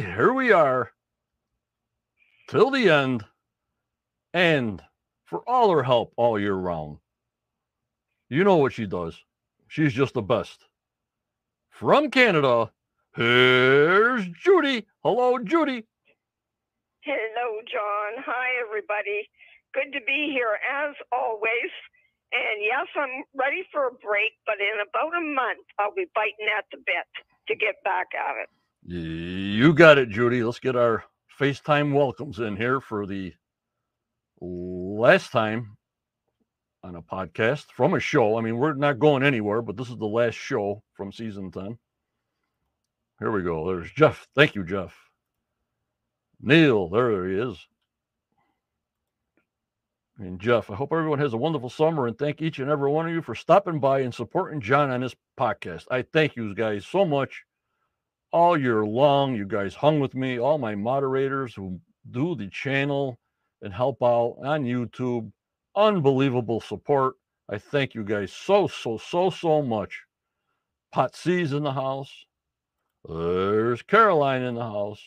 Here we are till the end and for all her help all year round. You know what she does. She's just the best. From Canada, here's Judy. Hello, Judy. Hello, John. Hi, everybody. Good to be here as always. And yes, I'm ready for a break, but in about a month, I'll be biting at the bit to get back at it. You got it, Judy. Let's get our FaceTime welcomes in here for the last time on a podcast from a show. I mean, we're not going anywhere, but this is the last show from season 10. Here we go. There's Jeff. Thank you, Jeff. Neil, there he is. And Jeff, I hope everyone has a wonderful summer and thank each and every one of you for stopping by and supporting John on this podcast. I thank you guys so much all year long. You guys hung with me, all my moderators who do the channel and help out on YouTube. Unbelievable support. I thank you guys so, so, so, so much. Pot C's in the house. There's Caroline in the house.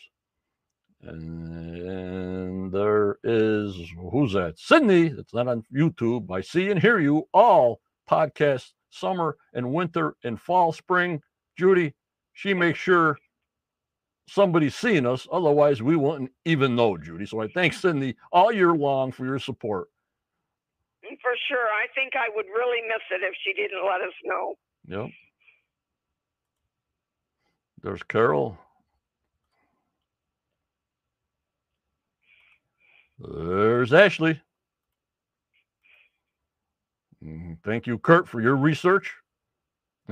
And there is who's that? Sydney. It's not on YouTube. I see and hear you all podcast summer and winter and fall, spring. Judy, she makes sure somebody's seeing us. Otherwise, we wouldn't even know, Judy. So I thank Cindy all year long for your support. For sure. I think I would really miss it if she didn't let us know. Yep. There's Carol. There's Ashley. Mm, thank you, Kurt, for your research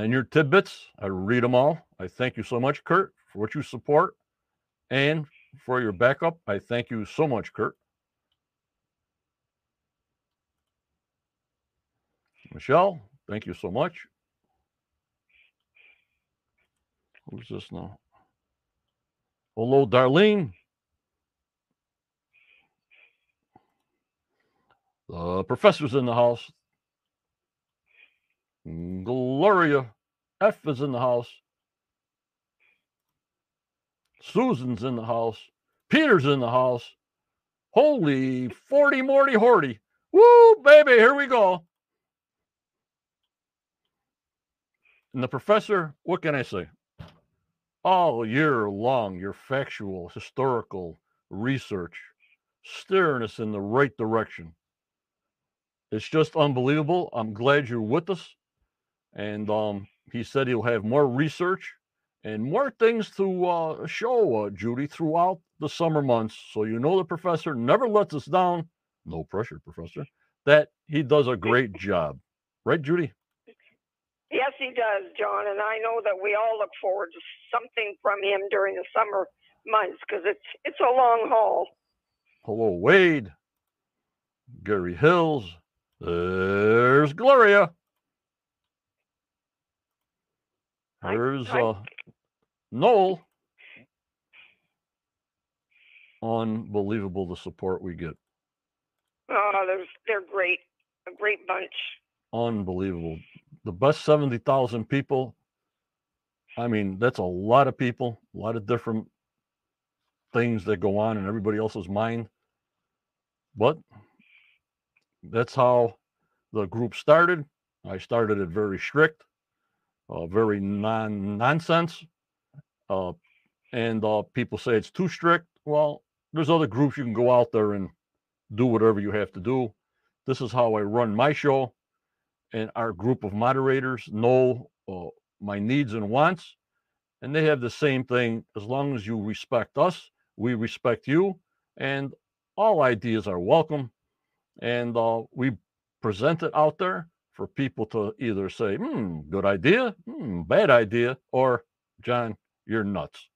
and your tidbits. I read them all. I thank you so much, Kurt, for what you support and for your backup. I thank you so much, Kurt. Michelle, thank you so much. Who's this now? Hello, Darlene. The professor's in the house. Gloria F is in the house. Susan's in the house. Peter's in the house. Holy 40 Morty Horty. Woo, baby, here we go. And the professor, what can I say? All year long, your factual, historical research steering us in the right direction. It's just unbelievable. I'm glad you're with us. And um, he said he'll have more research and more things to uh, show, uh, Judy, throughout the summer months. So you know the professor never lets us down. No pressure, professor. That he does a great job. Right, Judy? Yes, he does, John. And I know that we all look forward to something from him during the summer months because it's it's a long haul. Hello, Wade. Gary Hills. There's Gloria. There's uh, Noel. Unbelievable the support we get. Oh, they're they're great, a great bunch. Unbelievable. The best seventy thousand people. I mean, that's a lot of people, a lot of different things that go on in everybody else's mind. But that's how the group started. I started it very strict, uh, very non nonsense. Uh, and uh, people say it's too strict. Well, there's other groups you can go out there and do whatever you have to do. This is how I run my show, and our group of moderators know uh, my needs and wants, and they have the same thing. As long as you respect us, we respect you, and all ideas are welcome. And uh, we present it out there for people to either say, hmm, good idea, hmm, bad idea, or John, you're nuts.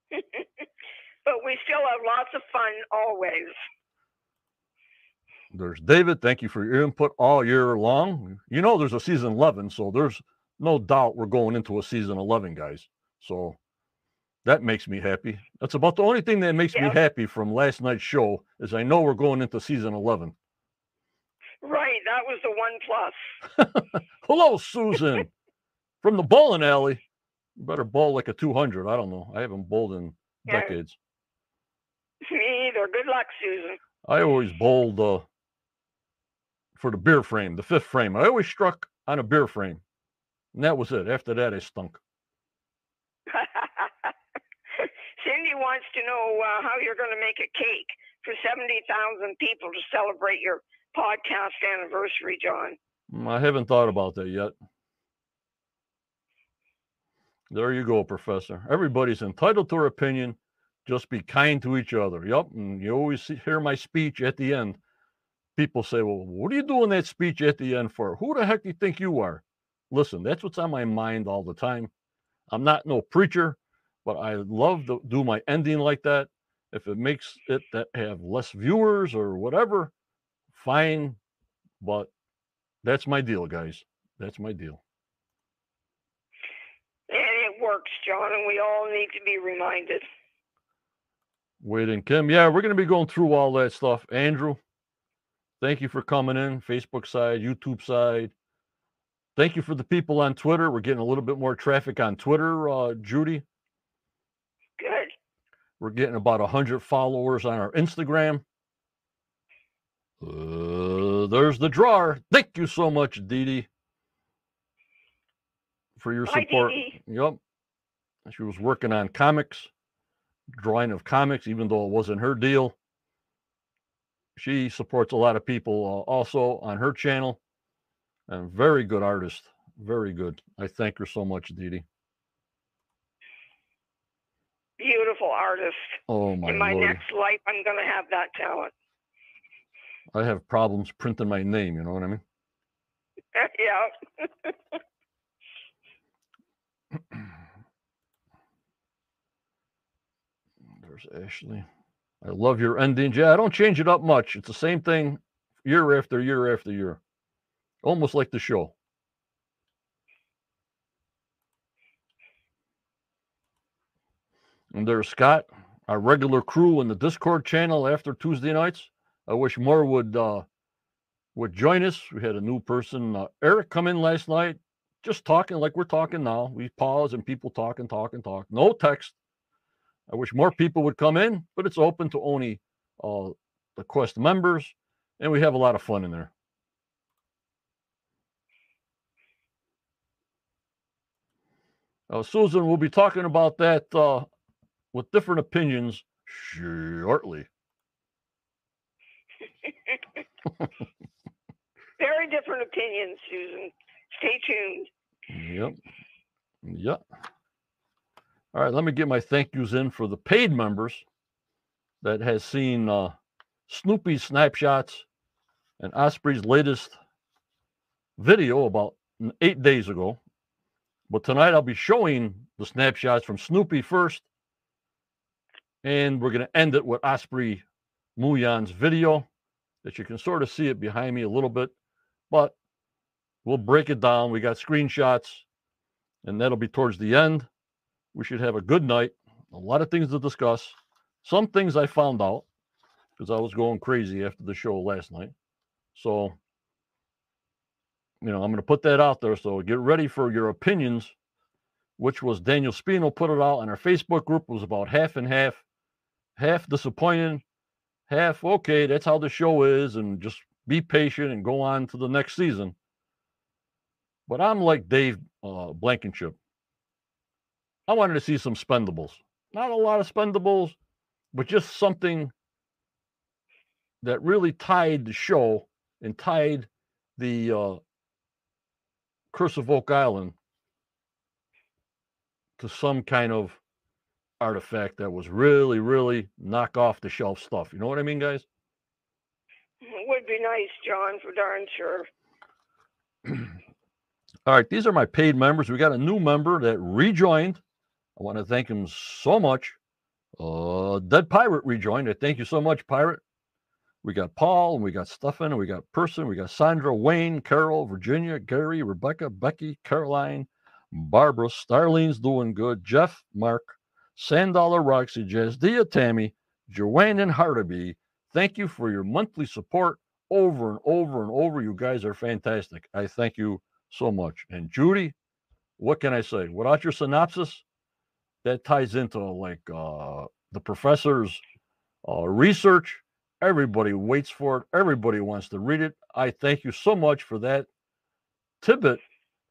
but we still have lots of fun always. There's David. Thank you for your input all year long. You know, there's a season 11, so there's no doubt we're going into a season 11, guys. So that makes me happy. That's about the only thing that makes me happy from last night's show is I know we're going into season 11. Right, that was the one plus. Hello, Susan, from the bowling alley. better bowl like a 200. I don't know. I haven't bowled in Yeah. decades. Me either. Good luck, Susan. I always bowled uh, for the beer frame, the fifth frame. I always struck on a beer frame. And that was it. After that, I stunk. Cindy wants to know uh, how you're going to make a cake for 70,000 people to celebrate your podcast anniversary, John. Mm, I haven't thought about that yet. There you go, Professor. Everybody's entitled to their opinion. Just be kind to each other. Yep. And you always hear my speech at the end. People say, Well, what are you doing that speech at the end for? Who the heck do you think you are? Listen, that's what's on my mind all the time. I'm not no preacher, but I love to do my ending like that. If it makes it that have less viewers or whatever, fine. But that's my deal, guys. That's my deal. And it works, John, and we all need to be reminded. Wade and Kim. Yeah, we're going to be going through all that stuff. Andrew, thank you for coming in. Facebook side, YouTube side. Thank you for the people on Twitter. We're getting a little bit more traffic on Twitter, uh, Judy. Good. We're getting about 100 followers on our Instagram. Uh, there's the drawer. Thank you so much, Dee Dee, for your Hi, support. Dee Yep. She was working on comics, drawing of comics, even though it wasn't her deal. She supports a lot of people uh, also on her channel. And very good artist. Very good. I thank her so much, Dee Dee. Beautiful artist. Oh, my, god. In my lord. next life, I'm going to have that talent. I have problems printing my name. You know what I mean? yeah. There's Ashley. I love your endings. Yeah, I don't change it up much. It's the same thing year after year after year. Almost like the show. And there's Scott, our regular crew in the Discord channel after Tuesday nights. I wish more would uh would join us. We had a new person, uh, Eric, come in last night, just talking like we're talking now. We pause and people talk and talk and talk. No text. I wish more people would come in, but it's open to only uh, the Quest members, and we have a lot of fun in there. Uh, Susan, we'll be talking about that uh, with different opinions shortly. Very different opinions, Susan. Stay tuned. Yep. Yep. All right, let me get my thank yous in for the paid members that has seen uh, Snoopy's snapshots and Osprey's latest video about eight days ago. But tonight I'll be showing the snapshots from Snoopy first, and we're going to end it with Osprey Muyan's video that you can sort of see it behind me a little bit, but we'll break it down. We got screenshots, and that'll be towards the end. We should have a good night. A lot of things to discuss. Some things I found out because I was going crazy after the show last night. So, you know, I'm going to put that out there. So get ready for your opinions, which was Daniel Spino put it out on our Facebook group. It was about half and half, half disappointed, half okay. That's how the show is, and just be patient and go on to the next season. But I'm like Dave uh, Blankenship. I wanted to see some spendables. Not a lot of spendables, but just something that really tied the show and tied the uh, Curse of Oak Island to some kind of artifact that was really, really knock off the shelf stuff. You know what I mean, guys? It would be nice, John, for darn sure. All right, these are my paid members. We got a new member that rejoined. I want to thank him so much. Uh, Dead Pirate rejoined. I thank you so much, Pirate. We got Paul, and we got Stefan, and we got Person, we got Sandra, Wayne, Carol, Virginia, Gary, Rebecca, Becky, Caroline, Barbara, Starlene's doing good, Jeff, Mark, Sandollar, Roxy, Jazdia, Tammy, Joanne, and Hardaby. Thank you for your monthly support over and over and over. You guys are fantastic. I thank you so much. And Judy, what can I say? Without your synopsis, that ties into like uh, the professor's uh, research. Everybody waits for it. Everybody wants to read it. I thank you so much for that tidbit.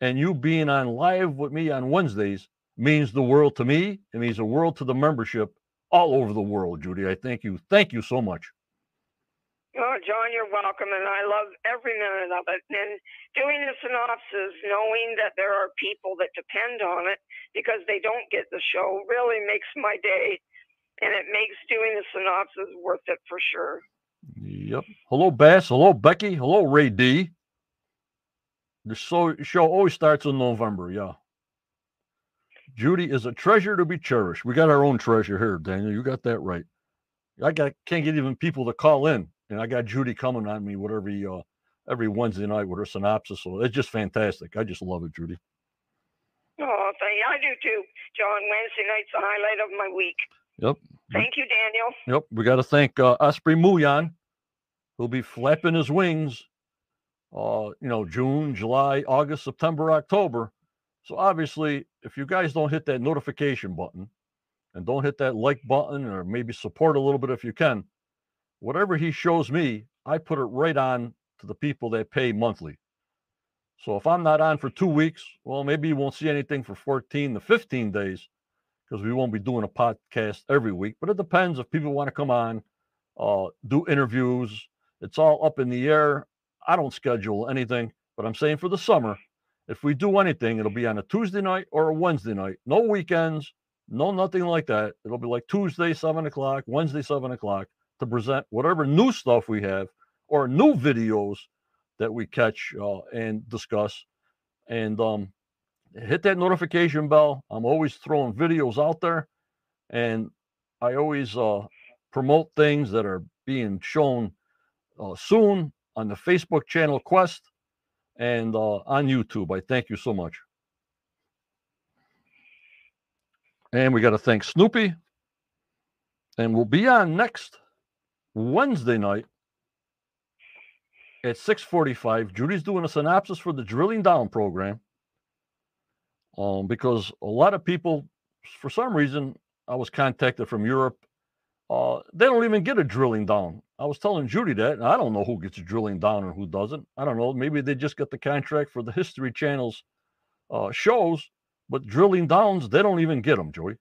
And you being on live with me on Wednesdays means the world to me. It means the world to the membership all over the world, Judy. I thank you. Thank you so much. Oh, John, you're welcome, and I love every minute of it. And doing the synopsis, knowing that there are people that depend on it because they don't get the show, really makes my day, and it makes doing the synopsis worth it for sure. Yep. Hello, Bass. Hello, Becky. Hello, Ray D. The show, show always starts in November. Yeah. Judy is a treasure to be cherished. We got our own treasure here, Daniel. You got that right. I got can't get even people to call in, and I got Judy coming on me with every uh, every Wednesday night with her synopsis. So it's just fantastic. I just love it, Judy. Oh, thank you. I do too, John. Wednesday night's the highlight of my week. Yep. Thank you, Daniel. Yep. We got to thank uh, Osprey Muyan, who'll be flapping his wings. Uh, you know, June, July, August, September, October. So obviously, if you guys don't hit that notification button and don't hit that like button or maybe support a little bit if you can, whatever he shows me, I put it right on to the people that pay monthly. So if I'm not on for two weeks, well, maybe you won't see anything for 14 to 15 days because we won't be doing a podcast every week. But it depends if people want to come on, uh, do interviews. It's all up in the air. I don't schedule anything, but I'm saying for the summer, if we do anything, it'll be on a Tuesday night or a Wednesday night. No weekends, no nothing like that. It'll be like Tuesday, seven o'clock, Wednesday, seven o'clock to present whatever new stuff we have or new videos that we catch uh, and discuss. And um, hit that notification bell. I'm always throwing videos out there, and I always uh, promote things that are being shown uh, soon on the Facebook channel Quest and uh, on YouTube. I thank you so much. And we got to thank Snoopy. And we'll be on next Wednesday night at 6:45. Judy's doing a synopsis for the drilling down program. Um, because a lot of people, for some reason, I was contacted from Europe. Uh, they don't even get a drilling down. I was telling Judy that, and I don't know who gets a drilling down and who doesn't. I don't know. Maybe they just got the contract for the History Channel's uh, shows, but drilling downs, they don't even get them, Joey.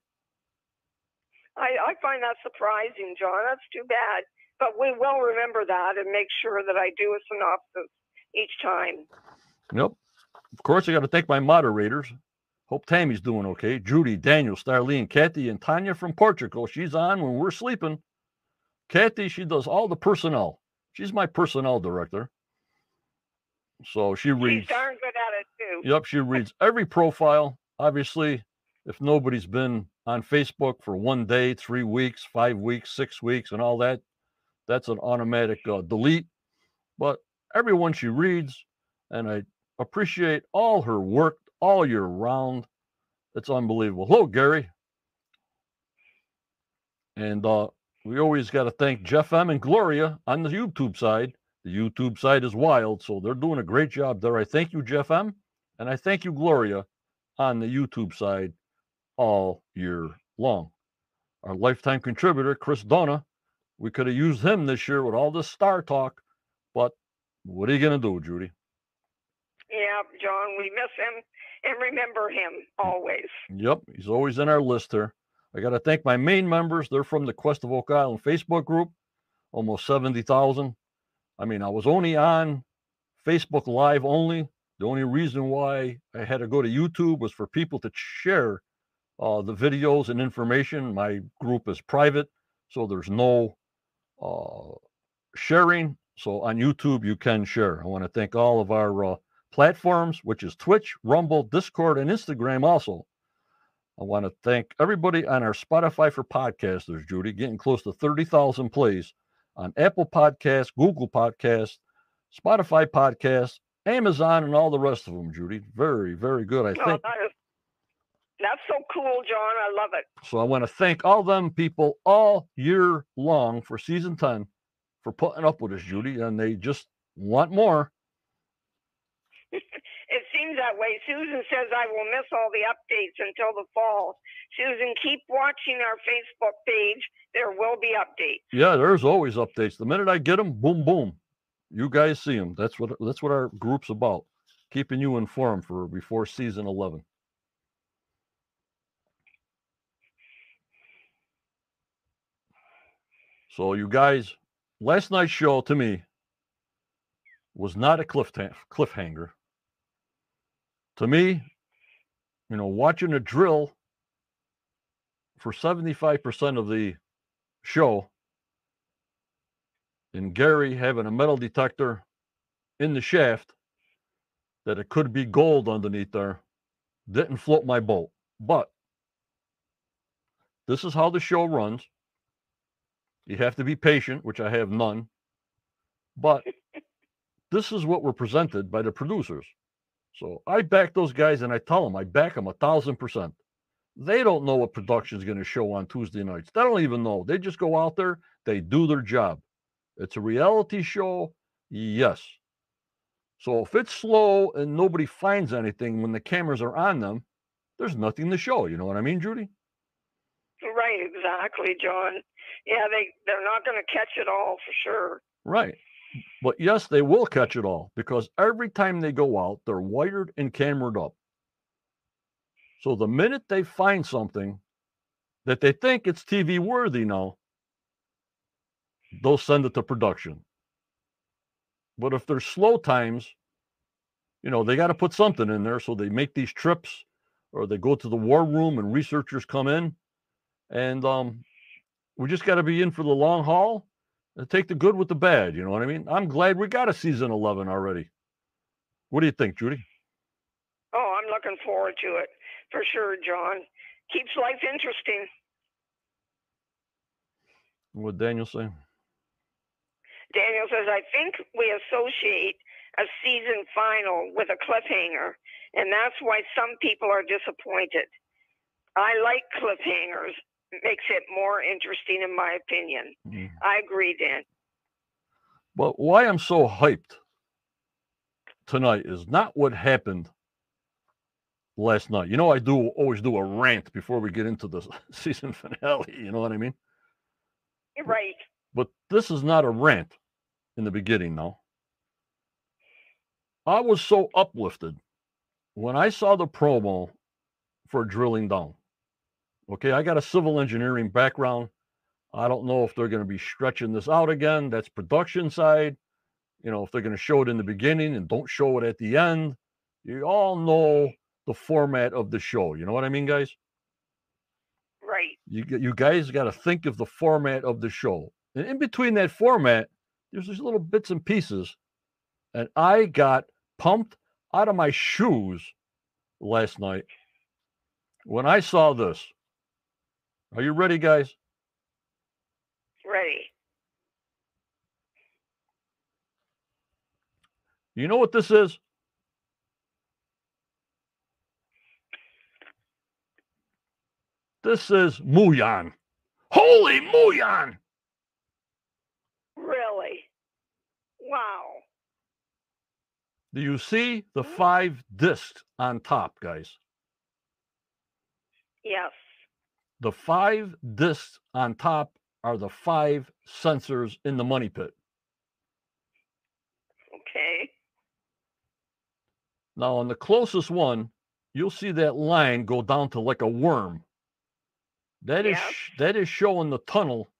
I, I find that surprising, John. That's too bad. But we will remember that and make sure that I do a synopsis each time. Yep. Of course, I got to thank my moderators. Hope Tammy's doing okay. Judy, Daniel, Starlene, Kathy, and Tanya from Portugal. She's on when we're sleeping. Kathy, she does all the personnel. She's my personnel director. So she reads. She's darn good at it too. Yep, she reads every profile. Obviously, if nobody's been on Facebook for one day, three weeks, five weeks, six weeks, and all that, that's an automatic uh, delete. But everyone she reads, and I appreciate all her work all year round. It's unbelievable. Hello, Gary. And uh, we always got to thank Jeff M and Gloria on the YouTube side. The YouTube side is wild, so they're doing a great job there. I thank you, Jeff M, and I thank you, Gloria, on the YouTube side all year long. Our lifetime contributor, Chris Donna, we could have used him this year with all this star talk, but what are you going to do, Judy? Yeah, John, we miss him and remember him always. Yep, he's always in our list here. I got to thank my main members. They're from the Quest of Oak Island Facebook group, almost 70,000. I mean, I was only on Facebook Live only. The only reason why I had to go to YouTube was for people to share uh, the videos and information. My group is private, so there's no uh, sharing. So on YouTube, you can share. I want to thank all of our uh, platforms, which is Twitch, Rumble, Discord, and Instagram also. I want to thank everybody on our Spotify for podcasters, Judy, getting close to 30,000 plays on Apple Podcasts, Google Podcasts, Spotify Podcasts, Amazon, and all the rest of them, Judy. Very, very good. I Oh, think. that is, that's so cool, John. I love it. So I want to thank all them people all year long for season 10 for putting up with us, Judy, and they just want more. Seems that way. Susan says I will miss all the updates until the fall. Susan, keep watching our Facebook page. There will be updates. Yeah, there's always updates. The minute I get them, boom, boom, you guys see them. That's what that's what our group's about, keeping you informed for before season eleven. So you guys, last night's show to me was not a cliff cliffhanger. To me, you know, watching a drill for 75% of the show and Gary having a metal detector in the shaft that it could be gold underneath there didn't float my boat. But this is how the show runs. You have to be patient, which I have none. But this is what we're presented by the producers. So I back those guys and I tell them I back them a thousand percent. They don't know what production is going to show on Tuesday nights. They don't even know. They just go out there, they do their job. It's a reality show. Yes. So if it's slow and nobody finds anything when the cameras are on them, there's nothing to show. You know what I mean, Judy? Right, exactly, John. Yeah, they they're not going to catch it all for sure. Right. But yes, they will catch it all because every time they go out, they're wired and camered up. So the minute they find something that they think it's TV worthy now, they'll send it to production. But if there's slow times, you know, they got to put something in there. So they make these trips or they go to the war room and researchers come in. And um, we just got to be in for the long haul Uh, take the good with the bad. You know what I mean? I'm glad we got a season 11 already. What do you think, Judy? Oh, I'm looking forward to it for sure, John. Keeps life interesting. What Daniel say? Daniel says, I think we associate a season final with a cliffhanger, and that's why some people are disappointed. I like cliffhangers. Makes it more interesting, in my opinion. Mm. I agree, Dan. But why I'm so hyped tonight is not what happened last night. You know, I do always do a rant before we get into the season finale. You know what I mean? Right. But this is not a rant in the beginning, though. I was so uplifted when I saw the promo for drilling down. Okay, I got a civil engineering background. I don't know if they're going to be stretching this out again. That's production side. You know, if they're going to show it in the beginning and don't show it at the end. You all know the format of the show. You know what I mean, guys? Right. You you guys got to think of the format of the show. And in between that format, there's these little bits and pieces. And I got pumped out of my shoes last night when I saw this. Are you ready, guys? Ready. You know what this is? This is Muon. Holy Muon! Really? Wow. Do you see the hmm. five discs on top, guys? Yes. The five discs on top are the five sensors in the money pit. Okay. Now, on the closest one, you'll see that line go down to like a worm. That is that is showing the tunnel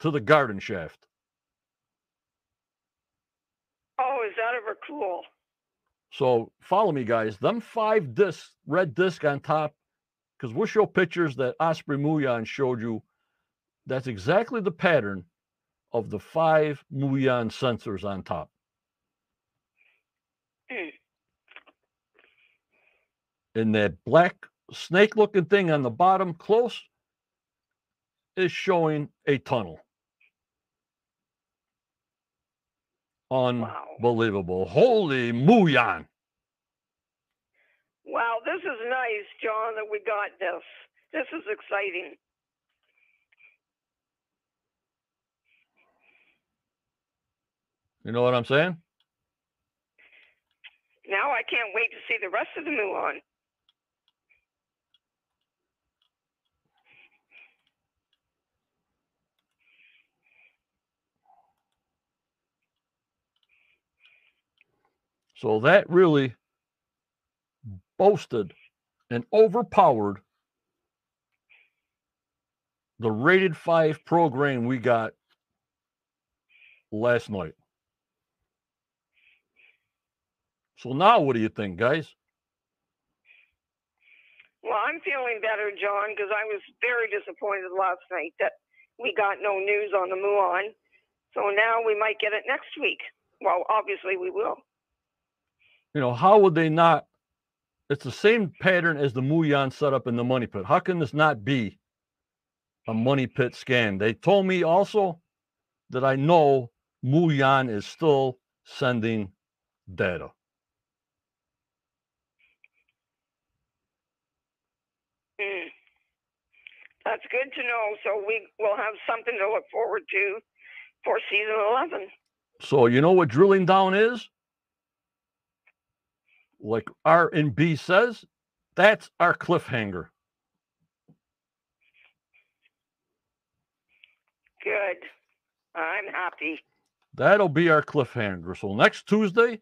to the garden shaft. Oh, is that ever cool? So follow me, guys. Them five discs, red disc on top, because we'll show pictures that Osprey Muyan showed you. That's exactly the pattern of the five Muon sensors on top. Mm. And that black snake looking thing on the bottom close is showing a tunnel. Unbelievable. Wow. Holy Muon. Wow, this is nice, John, that we got this. This is exciting. You know what I'm saying? Now I can't wait to see the rest of the Muon. So that really boasted and overpowered the rated five program we got last night. So now what do you think, guys? Well, I'm feeling better, John, because I was very disappointed last night that we got no news on the Muon. So now we might get it next week. Well, obviously we will. You know, how would they not? It's the same pattern as the Muon setup in the money pit. How can this not be a money pit scan? They told me also that I know Muon is still sending data. Mm. That's good to know. So we will have something to look forward to for season 11. So you know what drilling down is? Like R and B says, that's our cliffhanger. Good. I'm happy. That'll be our cliffhanger. So next Tuesday,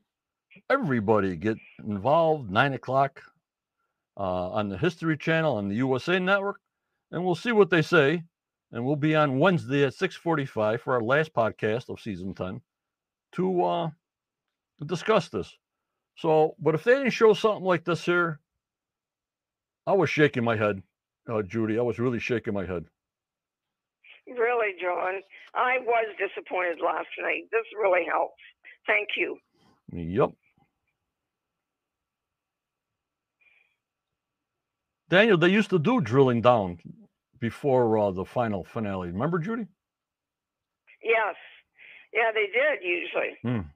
everybody get involved. Nine o'clock uh, on the History Channel on the USA Network, and we'll see what they say. And we'll be on Wednesday at six forty-five for our last podcast of season ten to uh, discuss this. So, but if they didn't show something like this here, I was shaking my head, uh, Judy. I was really shaking my head. Really, John. I was disappointed last night. This really helps. Thank you. Yep. Daniel, they used to do drilling down before uh, the final finale. Remember, Judy? Yes. Yeah, they did usually. Hmm.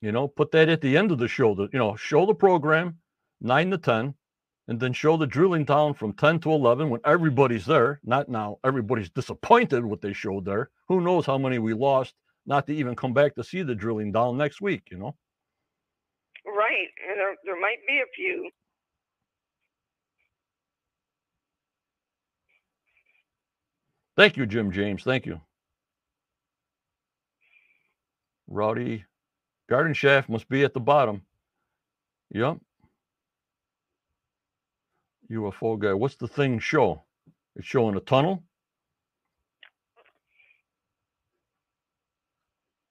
You know, put that at the end of the show. The, you know, show the program nine to ten, and then show the drilling down from ten to eleven when everybody's there. Not now. Everybody's disappointed what they showed there. Who knows how many we lost not to even come back to see the drilling down next week? You know. Right, and there there might be a few. Thank you, Jim James. Thank you. Rowdy garden shaft must be at the bottom. Yep. UFO guy. What's the thing show? It's showing a tunnel.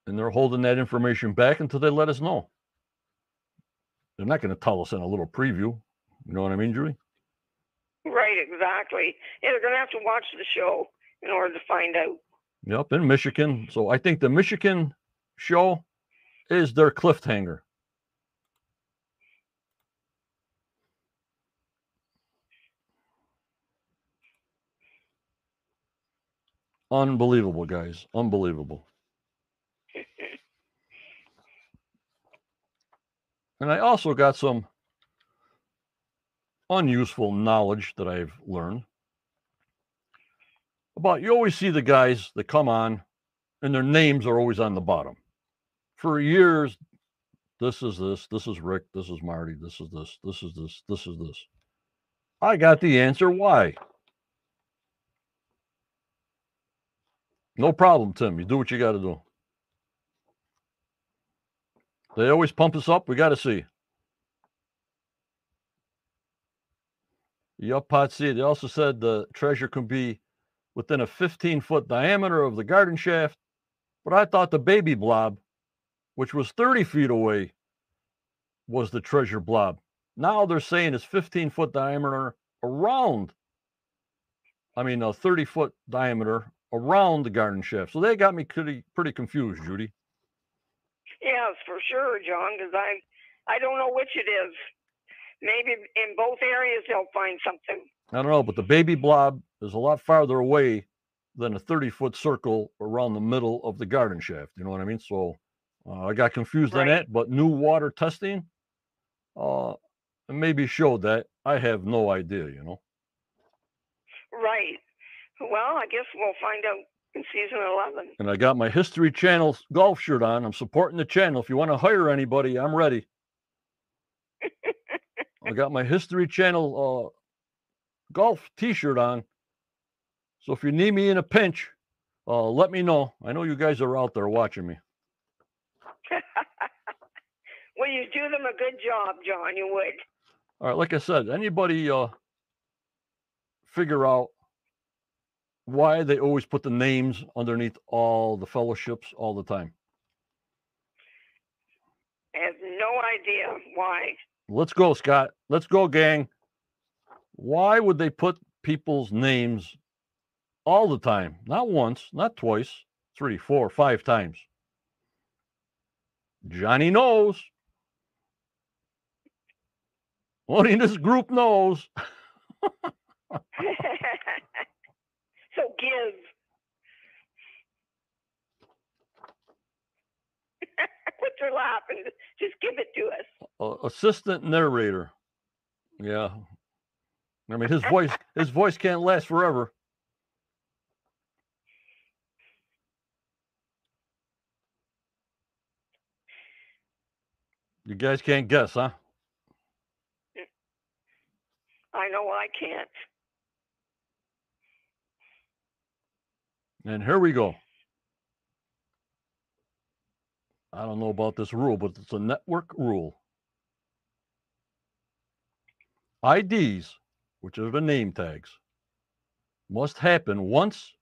And they're holding that information back until they let us know. They're not going to tell us in a little preview. You know what I mean, Julie? Right, exactly. Yeah, they're going to have to watch the show in order to find out. Yep, in Michigan. So I think the Michigan show is their cliffhanger. Unbelievable, guys. Unbelievable. And I also got some unuseful knowledge that I've learned about you always see the guys that come on and their names are always on the bottom. For years, this is this, this is Rick, this is Marty, this is this, this is this, this is this. I got the answer why. No problem, Tim. You do what you got to do. They always pump us up. We got to see. Yup, Potsy. They also said the treasure can be within a 15 foot diameter of the garden shaft, but I thought the baby blob, which was 30 feet away, was the treasure blob. Now they're saying it's 15 foot diameter around, I mean, a 30 foot diameter around the garden shaft. So they got me pretty, pretty confused, Judy. Yes, for sure, John, because I, I don't know which it is. Maybe in both areas they'll find something. I don't know, but the baby blob is a lot farther away than a 30 foot circle around the middle of the garden shaft. You know what I mean? So uh, I got confused on that, but new water testing uh, maybe showed that. I have no idea, you know. Right. Well, I guess we'll find out in season 11. And I got my History Channel golf shirt on. I'm supporting the channel. If you want to hire anybody, I'm ready. I got my History Channel uh, golf T-shirt on. So if you need me in a pinch, uh, let me know. I know you guys are out there watching me. Well, you do them a good job, John. You would. All right, like I said, anybody uh, figure out why they always put the names underneath all the fellowships all the time? I have no idea why. Let's go, Scott. Let's go, gang. Why would they put people's names all the time? Not once, not twice, three, four, five times. Johnny knows. Only this group knows. so give. Quit your laughing. Just give it to us. Uh, assistant narrator. Yeah. I mean his voice his voice can't last forever. You guys can't guess, huh? I know I can't. And here we go. I don't know about this rule, but it's a network rule. IDs, which are the name tags, must happen once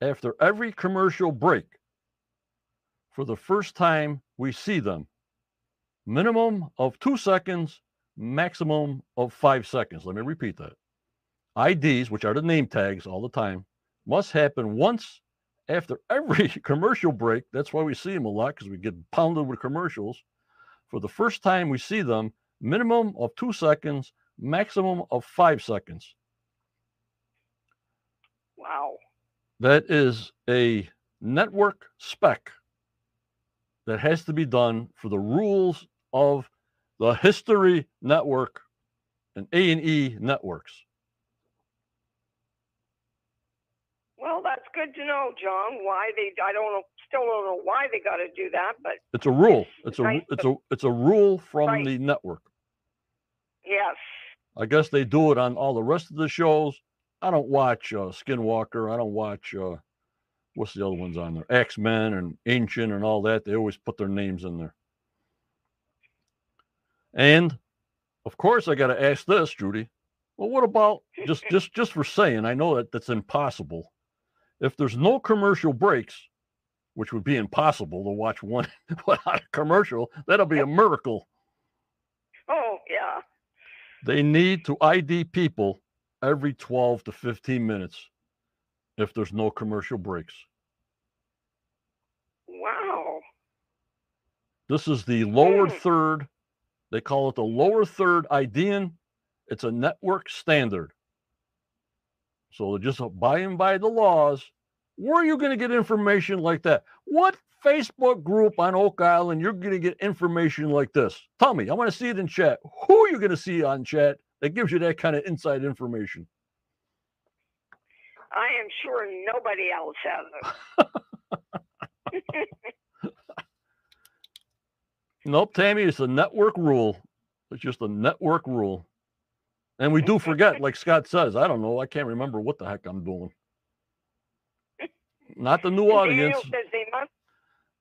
after every commercial break for the first time we see them. Minimum of two seconds, maximum of five seconds. Let me repeat that. IDs, which are the name tags all the time, must happen once after every commercial break. That's why we see them a lot because we get pounded with commercials. For the first time we see them, minimum of two seconds, maximum of five seconds. Wow. That is a network spec that has to be done for the rules of the History Network and A&E networks. Well, that's good to know, John. Why they I don't know still don't know why they got to do that, but It's a rule. It's a Right. it's a it's a rule from Right. the network. yes. I guess they do it on all the rest of the shows. I don't watch uh, Skinwalker. I don't watch uh, what's the other ones on there? X Men and Ancient and all that. They always put their names in there. And of course, I got to ask this, Judy. Well, what about just just just for saying? I know that that's impossible. If there's no commercial breaks, which would be impossible to watch one without a commercial, that'll be a miracle. Oh, yeah. They need to ID people every 12 to 15 minutes if there's no commercial breaks. Wow. This is the lower Mm. third. They call it the lower third IDing. It's a network standard. So just abiding by the laws. Where are you going to get information like that? What Facebook group on Oak Island you're going to get information like this? Tell me. I want to see it in chat. Who are you going to see on chat that gives you that kind of inside information? I am sure nobody else has it. Nope, Tammy, it's a network rule. It's just a network rule. And we do forget, like Scott says, I don't know, I can't remember what the heck I'm doing. Not the new Daniel audience, says they must.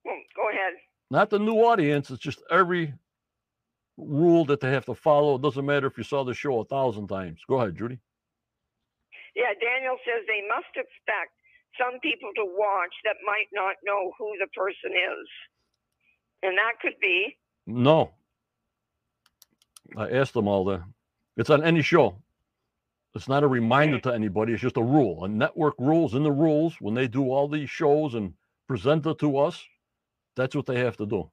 Hmm, go ahead. not the new audience. It's just every rule that they have to follow. It doesn't matter if you saw the show a thousand times. Go ahead, Judy. Yeah, Daniel says they must expect some people to watch that might not know who the person is. And that could be. No. I asked them all that. It's on any show. It's not a reminder to anybody. It's just a rule. A network rules in the rules when they do all these shows and present it to us. That's what they have to do.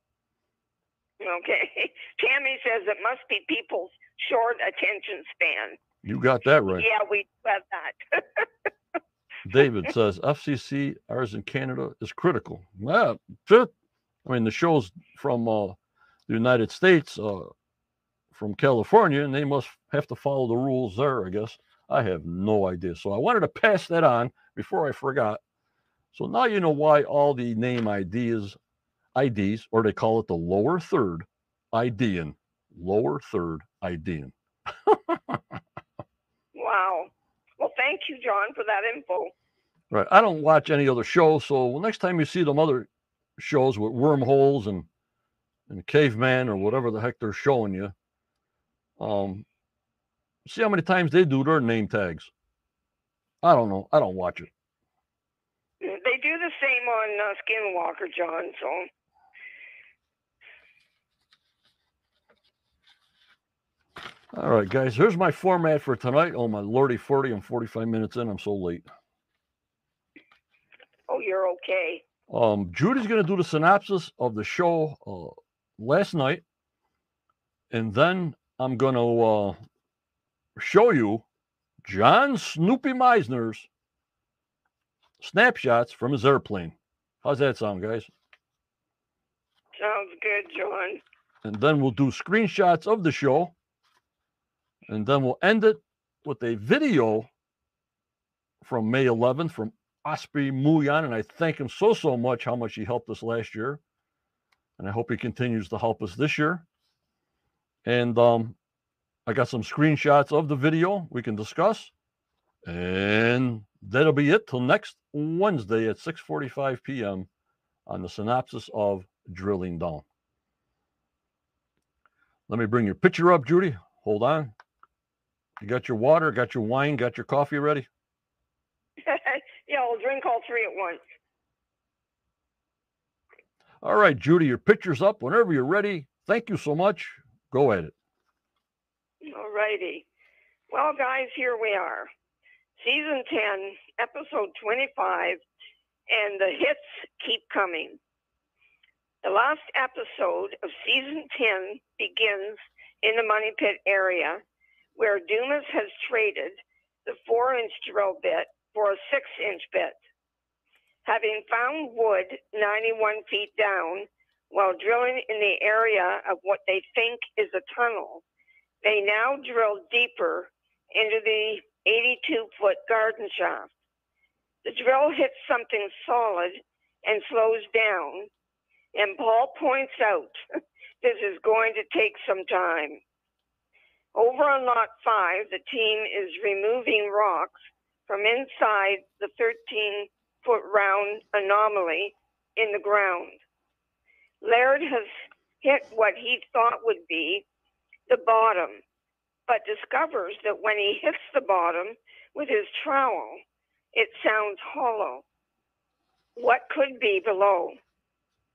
Okay. Tammy says it must be people's short attention span. You got that right. Yeah, we have that. David says FCC ours in Canada is critical. Shit. I mean the shows from uh, the United States, uh, from California, and they must have to follow the rules there. I guess I have no idea. So I wanted to pass that on before I forgot. So now you know why all the name IDs, IDs, or they call it the lower third IDing, lower third IDing. wow. Well, thank you, John, for that info. Right. I don't watch any other shows, so next time you see them other shows with wormholes and and caveman or whatever the heck they're showing you, um, see how many times they do their name tags. I don't know. I don't watch it. They do the same on uh, Skinwalker, John. So. All right, guys. Here's my format for tonight. Oh my lordy, 40 and 45 minutes in. I'm so late. Oh, you're okay. Um, Judy's going to do the synopsis of the show uh, last night, and then I'm going to uh, show you John Snoopy Meisner's snapshots from his airplane. How's that sound, guys? Sounds good, John. And then we'll do screenshots of the show. And then we'll end it with a video from May 11th from Osprey Muyan. And I thank him so, so much how much he helped us last year. And I hope he continues to help us this year. And um, I got some screenshots of the video we can discuss. And that'll be it till next Wednesday at 6:45 p.m. on the synopsis of Drilling Down. Let me bring your picture up, Judy. Hold on. You got your water, got your wine, got your coffee ready? Drink all three at once. All right, Judy, your picture's up whenever you're ready. Thank you so much. Go at it. All righty. Well, guys, here we are. Season 10, episode 25, and the hits keep coming. The last episode of season 10 begins in the Money Pit area where Dumas has traded the four inch drill bit for a six inch bit. Having found wood 91 feet down while drilling in the area of what they think is a tunnel, they now drill deeper into the 82 foot garden shaft. The drill hits something solid and slows down, and Paul points out this is going to take some time. Over on lot five, the team is removing rocks from inside the 13 foot round anomaly in the ground. Laird has hit what he thought would be the bottom, but discovers that when he hits the bottom with his trowel, it sounds hollow. What could be below?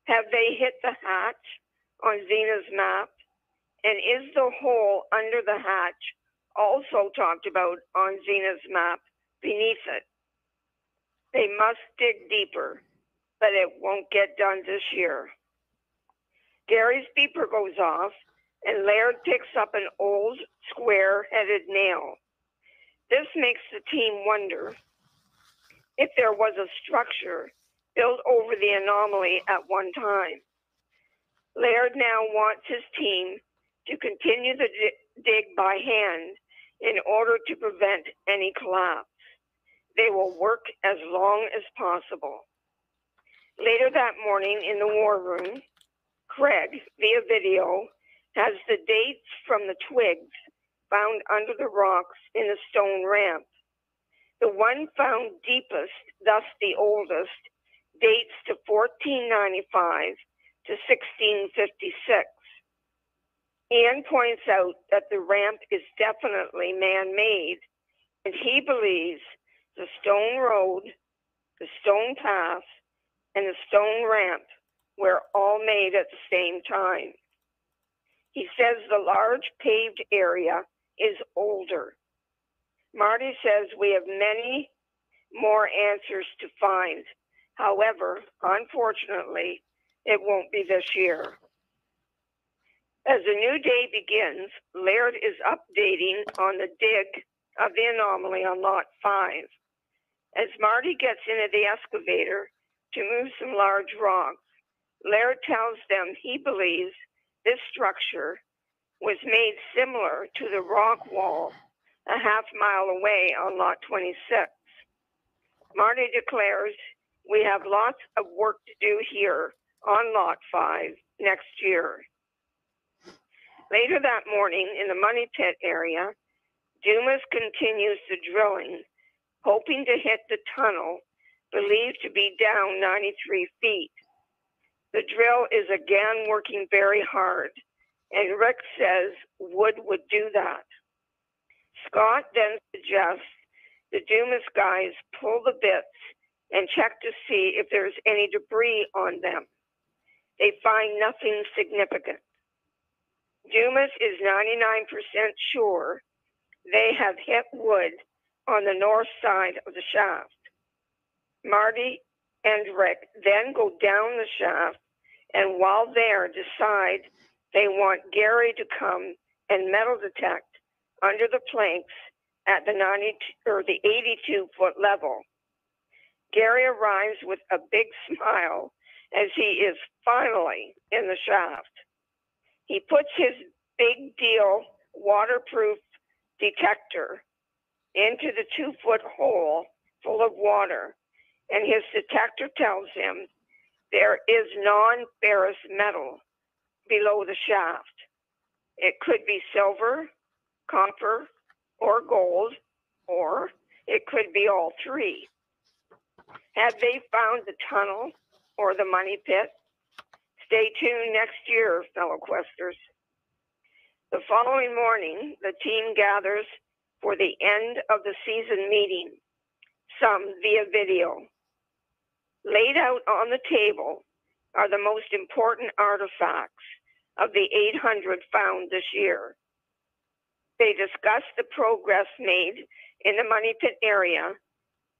Have they hit the hatch on Zena's map? And is the hole under the hatch also talked about on Zena's map beneath it? They must dig deeper, but it won't get done this year. Gary's beeper goes off, and Laird picks up an old square headed nail. This makes the team wonder if there was a structure built over the anomaly at one time. Laird now wants his team to continue the dig by hand in order to prevent any collapse. They will work as long as possible. Later that morning in the war room, Craig, via video, has the dates from the twigs found under the rocks in the stone ramp. The one found deepest, thus the oldest, dates to 1495 to 1656. Ian points out that the ramp is definitely man made, and he believes the stone road, the stone path, and the stone ramp were all made at the same time. He says the large paved area is older. Marty says we have many more answers to find. However, unfortunately, it won't be this year. As a new day begins, Laird is updating on the dig of the anomaly on Lot 5. As Marty gets into the excavator to move some large rocks, Laird tells them he believes this structure was made similar to the rock wall a half mile away on Lot 26. Marty declares we have lots of work to do here on Lot 5 next year. Later that morning, in the Money Pit area, Dumas continues the drilling, hoping to hit the tunnel believed to be down 93 feet. The drill is again working very hard, and Rick says Wood would do that. Scott then suggests the Dumas guys pull the bits and check to see if there's any debris on them. They find nothing significant. Dumas is 99% sure they have hit wood on the north side of the shaft. Marty and Rick then go down the shaft and while there decide they want Gary to come and metal detect under the planks at the 90 or the 82 foot level. Gary arrives with a big smile as he is finally in the shaft. He puts his big deal waterproof detector into the two foot hole full of water, and his detector tells him there is non ferrous metal below the shaft. It could be silver, copper, or gold, or it could be all three. Have they found the tunnel or the money pit? Stay tuned next year, fellow questers. The following morning, the team gathers for the end of the season meeting, some via video. Laid out on the table are the most important artifacts of the 800 found this year. They discuss the progress made in the Money Pit area,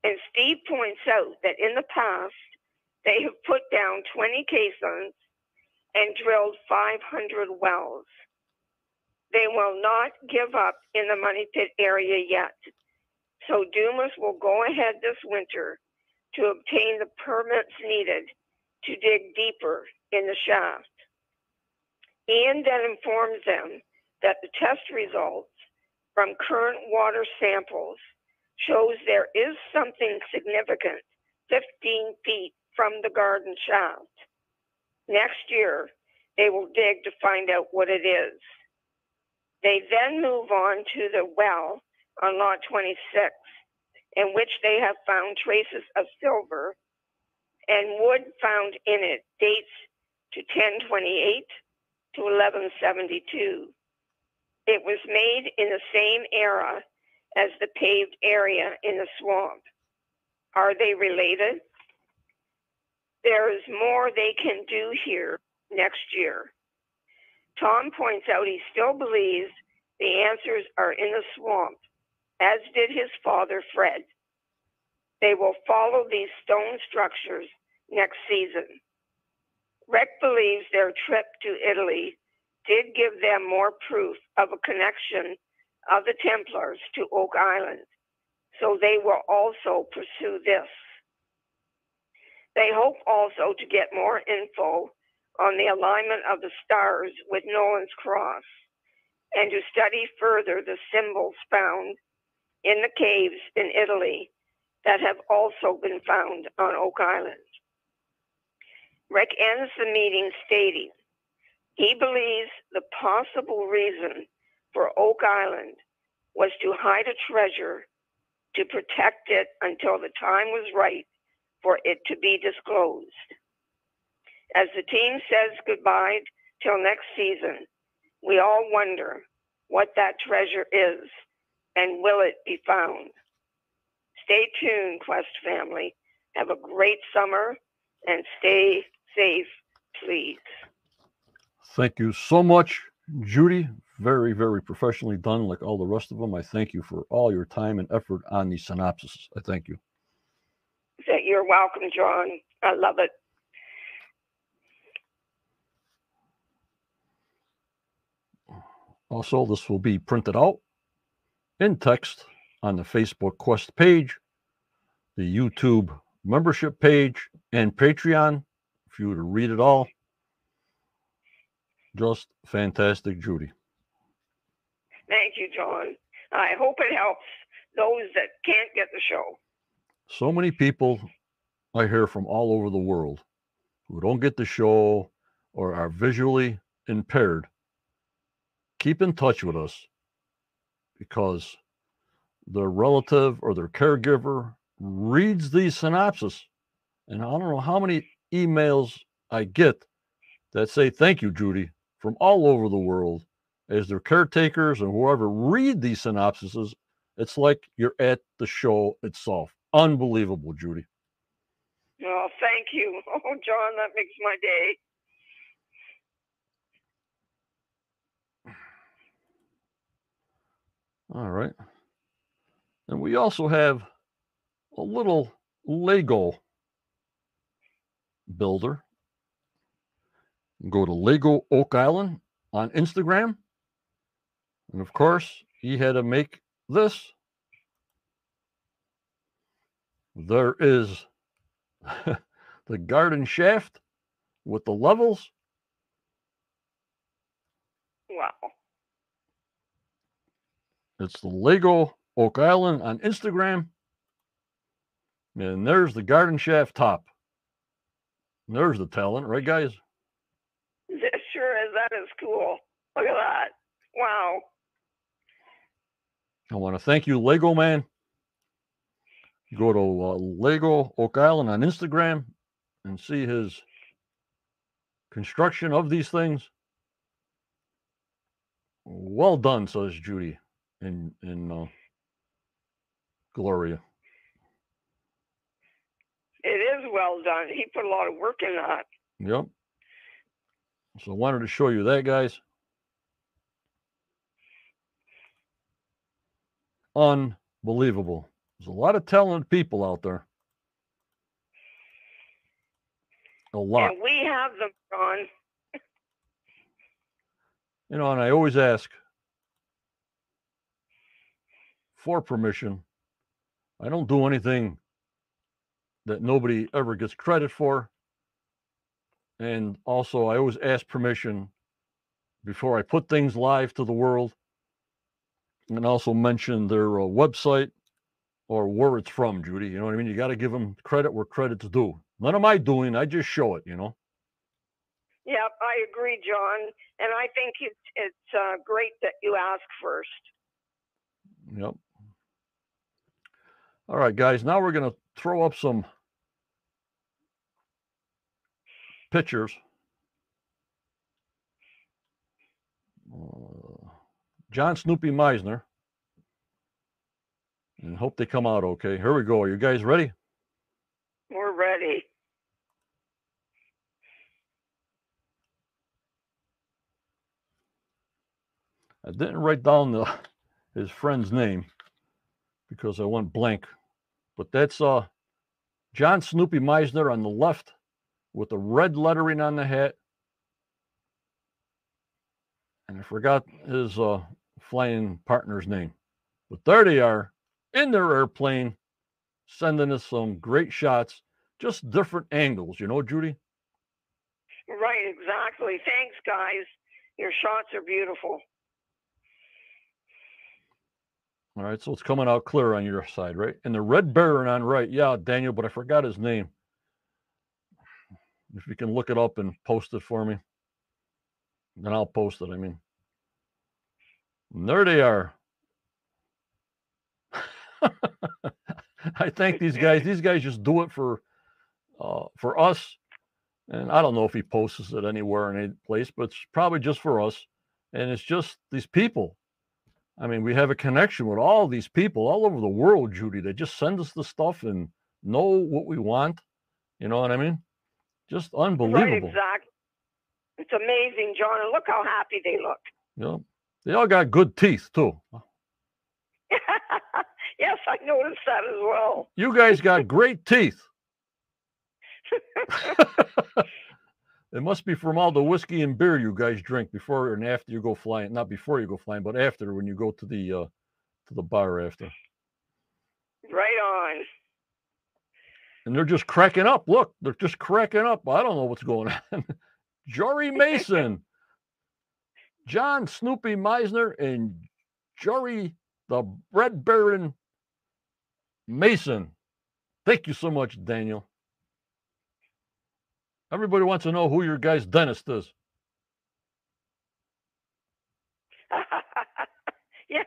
and Steve points out that in the past, they have put down 20 caissons and drilled 500 wells. They will not give up in the Money Pit area yet. So Dumas will go ahead this winter to obtain the permits needed to dig deeper in the shaft. Ian then informs them that the test results from current water samples shows there is something significant 15 feet from the garden shaft. Next year, they will dig to find out what it is. They then move on to the well on lot 26 in which they have found traces of silver, and wood found in it dates to 1028 to 1172. It was made in the same era as the paved area in the swamp. Are they related? There is more they can do here next year. Tom points out he still believes the answers are in the swamp as did his father Fred. They will follow these stone structures next season. Rick believes their trip to Italy did give them more proof of a connection of the Templars to Oak Island, so they will also pursue this. They hope also to get more info on the alignment of the stars with Nolan's cross and to study further the symbols found in the caves in Italy that have also been found on Oak Island. Rick ends the meeting stating he believes the possible reason for Oak Island was to hide a treasure to protect it until the time was right for it to be disclosed. As the team says goodbye till next season, we all wonder what that treasure is and will it be found? Stay tuned, Quest family. Have a great summer and stay safe, please. Thank you so much, Judy. Very, very professionally done, like all the rest of them. I thank you for all your time and effort on these synopses. I thank you. You're welcome, John. I love it. Also, this will be printed out in text on the Facebook Quest page, the YouTube membership page, and Patreon for you to read it all. Just fantastic, Judy. Thank you, John. I hope it helps those that can't get the show. So many people I hear from all over the world who don't get the show or are visually impaired keep in touch with us because their relative or their caregiver reads these synopses. And I don't know how many emails I get that say, Thank you, Judy, from all over the world as their caretakers and whoever read these synopsises. It's like you're at the show itself. Unbelievable, Judy. Oh, thank you. Oh, John, that makes my day. All right. And we also have a little Lego builder. Go to Lego Oak Island on Instagram. And of course, he had to make this. There is the garden shaft with the levels. Wow. It's the Lego Oak Island on Instagram. And there's the garden shaft top. And there's the talent, right, guys? It sure is. That is cool. Look at that. Wow. I want to thank you, Lego Man. Go to uh, Lego Oak Island on Instagram and see his construction of these things. Well done, says Judy in in uh, Gloria. It is well done. He put a lot of work in that. Yep. So I wanted to show you that, guys. Unbelievable. There's a lot of talented people out there. A lot. And we have them, John. You know, and I always ask for permission. I don't do anything that nobody ever gets credit for. And also, I always ask permission before I put things live to the world. And also mention their uh, website or where it's from, Judy. You know what I mean? You got to give them credit where credit's due. None of my doing. I just show it, you know? Yep, I agree, John. And I think it's it's uh, great that you ask first. Yep. All right, guys. Now we're going to throw up some pictures. Uh, John Snoopy Meisner. And hope they come out okay. Here we go. Are you guys ready? We're ready. I didn't write down the, his friend's name because I went blank. But that's uh John Snoopy Meisner on the left with the red lettering on the hat. And I forgot his uh, flying partner's name. But there they are in their airplane, sending us some great shots, just different angles, you know, Judy? Right, exactly. Thanks, guys. Your shots are beautiful. All right, so it's coming out clear on your side, right? And the red baron on right, yeah, Daniel, but I forgot his name. If you can look it up and post it for me, then I'll post it. I mean, and there they are. I thank these guys. These guys just do it for uh, for us. And I don't know if he posts it anywhere in any place, but it's probably just for us. And it's just these people. I mean, we have a connection with all these people all over the world, Judy. They just send us the stuff and know what we want. You know what I mean? Just unbelievable. Right, exactly. It's amazing, John. And look how happy they look. Yeah. They all got good teeth, too. yes, I noticed that as well. You guys got great teeth. it must be from all the whiskey and beer you guys drink before and after you go flying. Not before you go flying, but after when you go to the uh to the bar after. Right on. And they're just cracking up. Look, they're just cracking up. I don't know what's going on. Jory Mason, John Snoopy Meisner, and Jory the Red Baron Mason. Thank you so much, Daniel. Everybody wants to know who your guy's dentist is. yeah,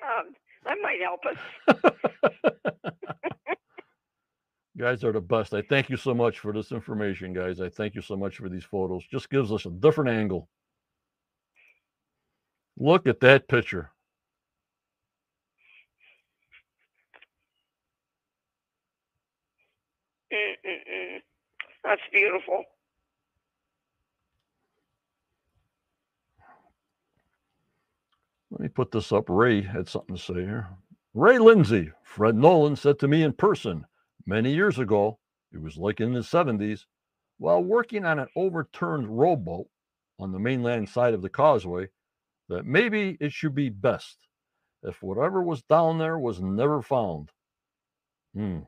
that might help us. guys are the best. I thank you so much for this information, guys. I thank you so much for these photos. Just gives us a different angle. Look at that picture. Mm-mm-mm. That's beautiful. Me put this up. Ray had something to say here. Ray Lindsay, Fred Nolan said to me in person many years ago, it was like in the 70s, while working on an overturned rowboat on the mainland side of the causeway, that maybe it should be best if whatever was down there was never found. Hmm.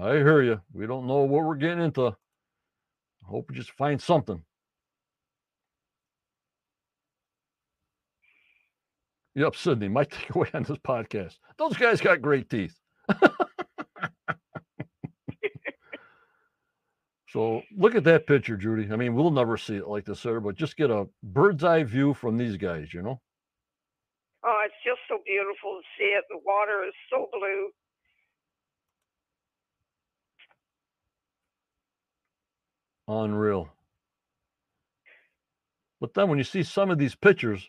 I hear you. We don't know what we're getting into. I hope we just find something. Yep, Sydney, my takeaway on this podcast. Those guys got great teeth. so look at that picture, Judy. I mean, we'll never see it like this, sir, but just get a bird's eye view from these guys, you know? Oh, it's just so beautiful to see it. The water is so blue. Unreal. But then when you see some of these pictures,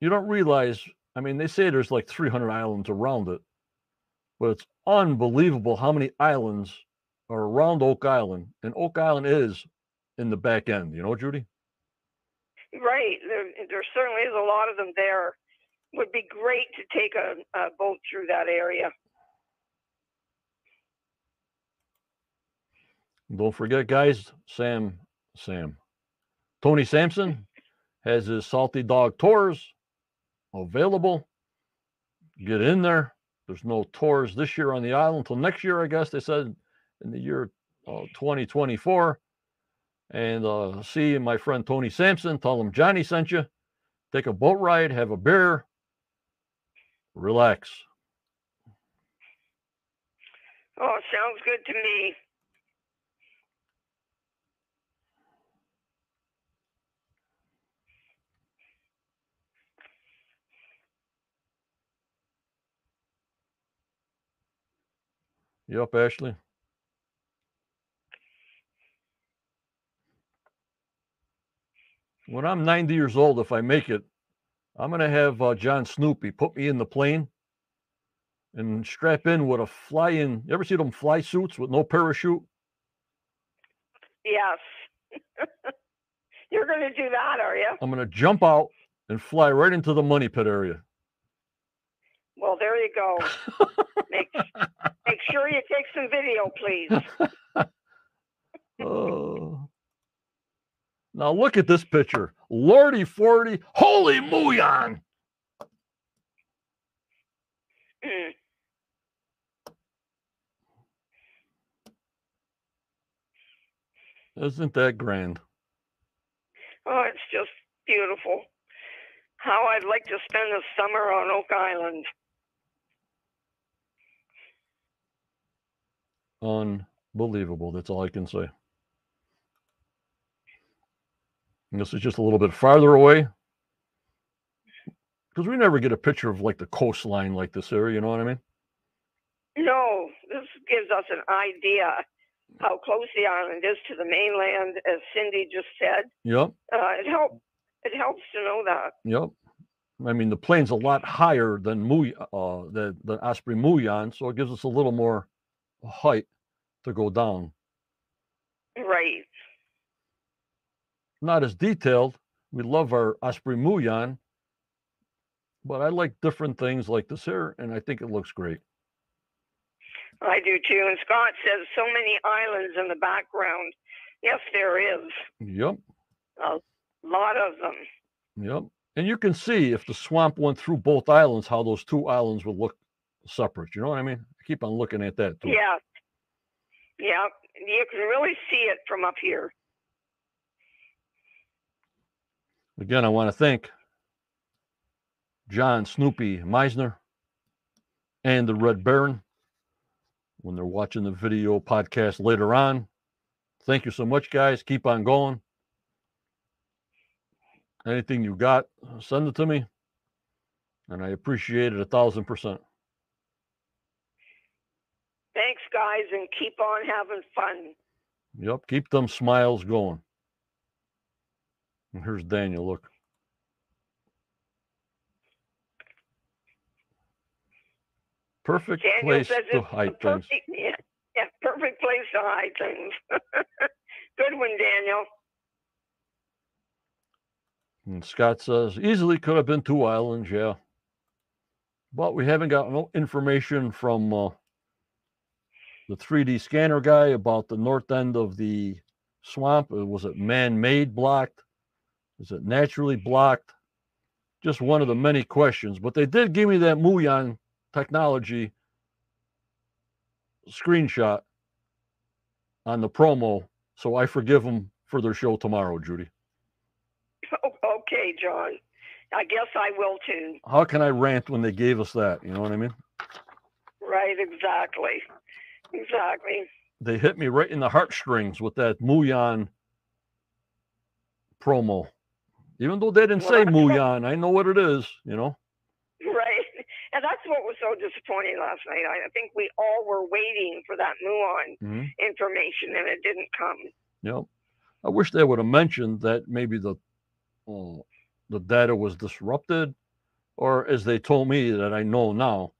you don't realize. I mean, they say there's like 300 islands around it, but it's unbelievable how many islands are around Oak Island, and Oak Island is in the back end. You know, Judy. Right. There, there certainly is a lot of them there. Would be great to take a, a boat through that area. Don't forget, guys, Sam, Sam, Tony Sampson has his Salty Dog tours available. Get in there. There's no tours this year on the island until next year, I guess they said in the year uh, 2024. And uh, see my friend Tony Sampson. Tell him Johnny sent you. Take a boat ride, have a beer, relax. Oh, sounds good to me. Yep, Ashley. When I'm 90 years old, if I make it, I'm going to have uh, John Snoopy put me in the plane and strap in with a fly in. You ever see them fly suits with no parachute? Yes. You're going to do that, are you? I'm going to jump out and fly right into the money pit area. Well, there you go. make, make sure you take some video, please. Oh. Now look at this picture. Lordy 40. Holy Muyan. Mm. Isn't that grand? Oh, it's just beautiful. How I'd like to spend the summer on Oak Island. Unbelievable. That's all I can say. And this is just a little bit farther away. Because we never get a picture of like the coastline like this area, you know what I mean? No, this gives us an idea how close the island is to the mainland, as Cindy just said. Yep. Uh, it help. It helps to know that. Yep. I mean, the plane's a lot higher than Mu, uh, than, than Osprey Muyan, so it gives us a little more height to go down. Right. Not as detailed. We love our Osprey Muyan, but I like different things like this here, and I think it looks great. I do too. And Scott says so many islands in the background. Yes, there is Yep. a lot of them. Yep. And you can see if the swamp went through both islands, how those two islands would look separate. You know what I mean? I keep on looking at that too. Yeah. Yeah. You can really see it from up here. Again, I want to thank John Snoopy Meisner and the Red Baron when they're watching the video podcast later on. Thank you so much, guys. Keep on going. anything you got, send it to me. And I appreciate it a thousand percent. Thanks, guys, and keep on having fun. Yep, keep them smiles going. And here's Daniel. Look. Perfect Daniel place to hide things. yeah, yeah, perfect place to hide things. Good one, Daniel. And Scott says easily could have been two islands, yeah. But we haven't got no information from uh, the 3D scanner guy about the north end of the swamp. Uh, Was it man-made blocked? Is it naturally blocked? Just one of the many questions. But they did give me that Muon technology screenshot on the promo, so I forgive them for their show tomorrow, Judy. okay, John. I guess I will too. How can I rant when they gave us that? You know what I mean? Right, exactly. Exactly. They hit me right in the heartstrings with that Muon promo. Even though they didn't Well, say that's what- I know what it is, you know. Right. And that's what was so disappointing last night. I think we all were waiting for that Muon Mhm. information and it didn't come. Yep. I wish they would have mentioned that maybe the uh, the data was disrupted, or as they told me that I know now,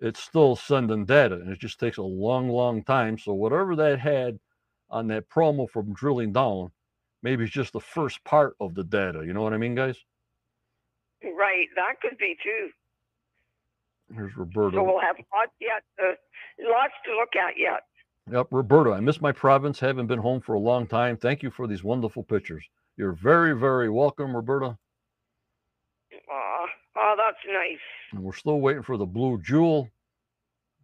it's still sending data and it just takes a long, long time. So whatever that had on that promo from drilling down, maybe it's just the first part of the data. You know what I mean, guys? Right. That could be too. Here's Roberta. So we'll have lots yet, uh, lots to look at yet. Yep, Roberto. I miss my province. Haven't been home for a long time. Thank you for these wonderful pictures. You're very, very welcome, Roberta. Aw, oh, that's nice. And we're still waiting for the blue jewel.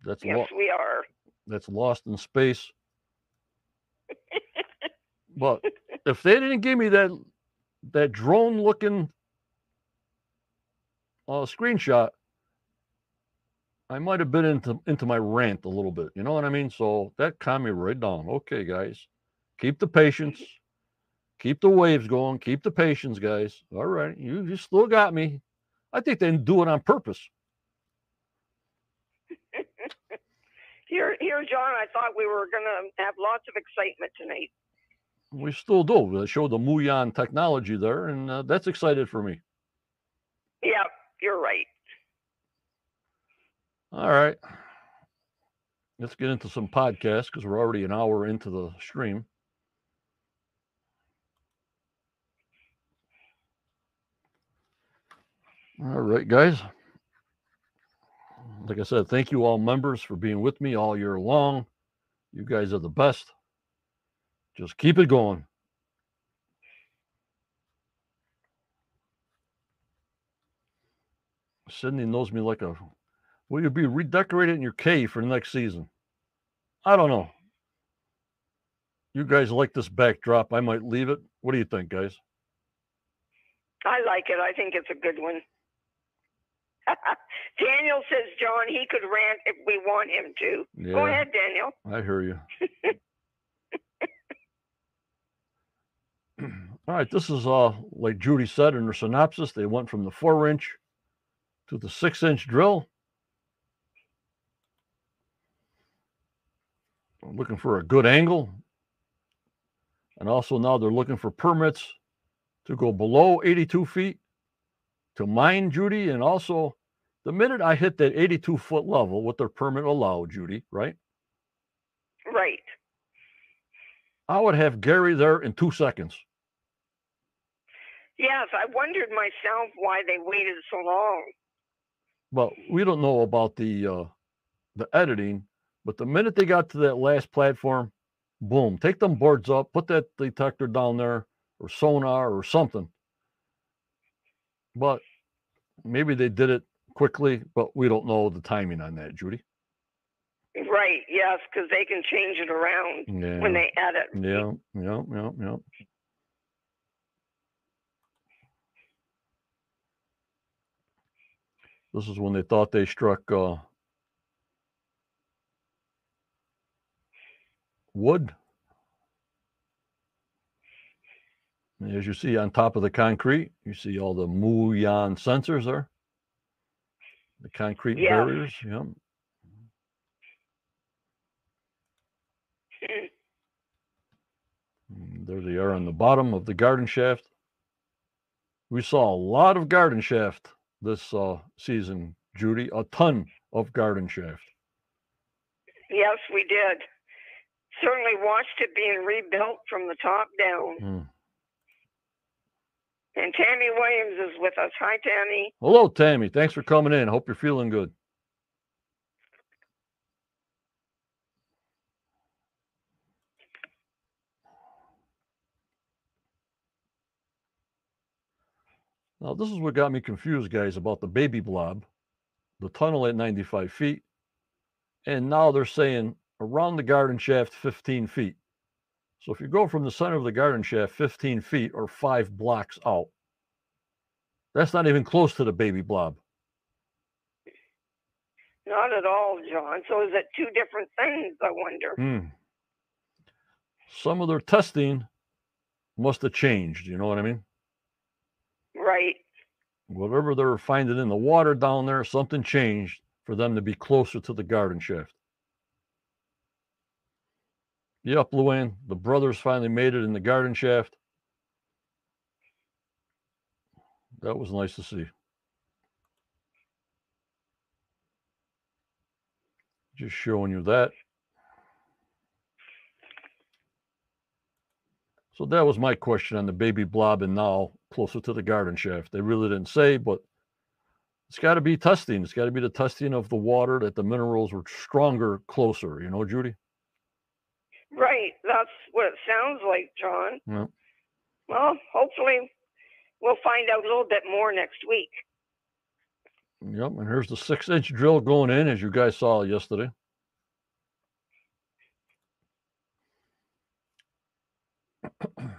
That's Yes, lo- we are. that's lost in space. but if they didn't give me that that drone looking uh, screenshot, I might have been into into my rant a little bit. You know what I mean? So that calmed me right down. Okay, guys, keep the patience, keep the waves going, keep the patience, guys. All right, you you still got me. I think they didn't do it on purpose. Here, here, John. I thought we were gonna have lots of excitement tonight. We still do. They show the Muon technology there, and uh, that's excited for me. Yep, you're right. All right. Let's get into some podcasts because we're already an hour into the stream. All right, guys. Like I said, thank you all members for being with me all year long. You guys are the best. Just keep it going. Sydney knows me like a Will you be redecorating your cave for the next season? I don't know. You guys like this backdrop. I might leave it. What do you think, guys? I like it. I think it's a good one. Daniel says, John, he could rant if we want him to. Go ahead, Daniel. I hear you. All right, this is uh like Judy said in her synopsis. They went from the four inch to the six inch drill. I'm Looking for a good angle. And also now they're looking for permits to go below 82 feet to mine, Judy. And also the minute I hit that 82 foot level, what their permit allowed, Judy, right? Right. I would have Gary there in two seconds. Yes, I wondered myself why they waited so long. But we don't know about the uh, the editing. But the minute they got to that last platform, boom, take them boards up, put that detector down there, or sonar or something. But maybe they did it quickly, but we don't know the timing on that, Judy. Right. Yes, because they can change it around Yeah. when they edit. Yeah, yeah, yeah, yeah. This is when they thought they struck uh, wood. And as you see on top of the concrete, you see all the Muon sensors there. The concrete Yes. barriers. Yep. Mm. There they are on the bottom of the garden shaft. We saw a lot of garden shaft this uh, season, Judy. A ton of garden shaft. Yes, we did. Certainly watched it being rebuilt from the top down. Mm. And Tammy Williams is with us. Hi, Tammy. Hello, Tammy. Thanks for coming in. Hope you're feeling good. Now, this is what got me confused, guys, about the baby blob, the tunnel at 95 feet, and now they're saying around the garden shaft 15 feet. So if you go from the center of the garden shaft 15 feet or five blocks out, that's not even close to the baby blob. Not at all, John. So is it two different things, I wonder? Hmm. Some of their testing must have changed. You know what I mean? Right. Whatever they were finding in the water down there, something changed for them to be closer to the garden shaft. Yep, Luann, the brothers finally made it in the garden shaft. That was nice to see. Just showing you that. So that was my question on the baby blob and now closer to the garden shaft. They really didn't say, but it's got to be testing. It's got to be the testing of the water that the minerals were stronger closer, you know, Judy? Right. That's what it sounds like, John. Yeah. Well, hopefully we'll find out a little bit more next week. Yep. And here's the six inch drill going in, as you guys saw yesterday.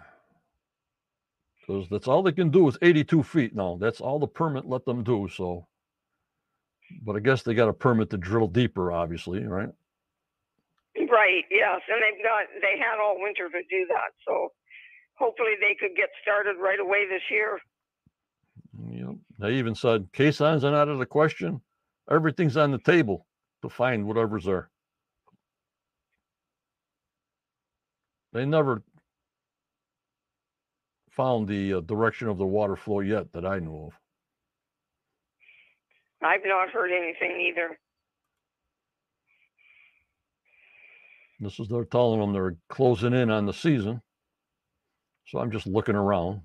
Because that's all they can do is 82 feet now. That's all the permit let them do. So, but I guess they got a permit to drill deeper, obviously, right? Right. Yes. And they've got, they had all winter to do that. So hopefully they could get started right away this year. Yep. They even said caissons are not out of the question. Everything's on the table to find whatever's there. They never found the uh, direction of the water flow yet that I know of. I've not heard anything either. This is they're telling them they're closing in on the season. So I'm just looking around.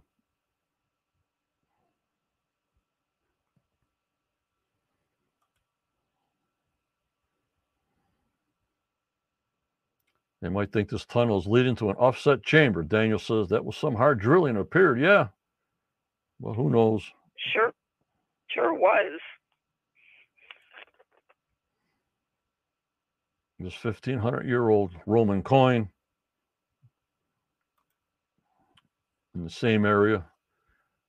They might think this tunnel is leading to an offset chamber. Daniel says that was some hard drilling appeared. Yeah. Well, who knows? Sure. Sure was. This 1500 year old Roman coin in the same area.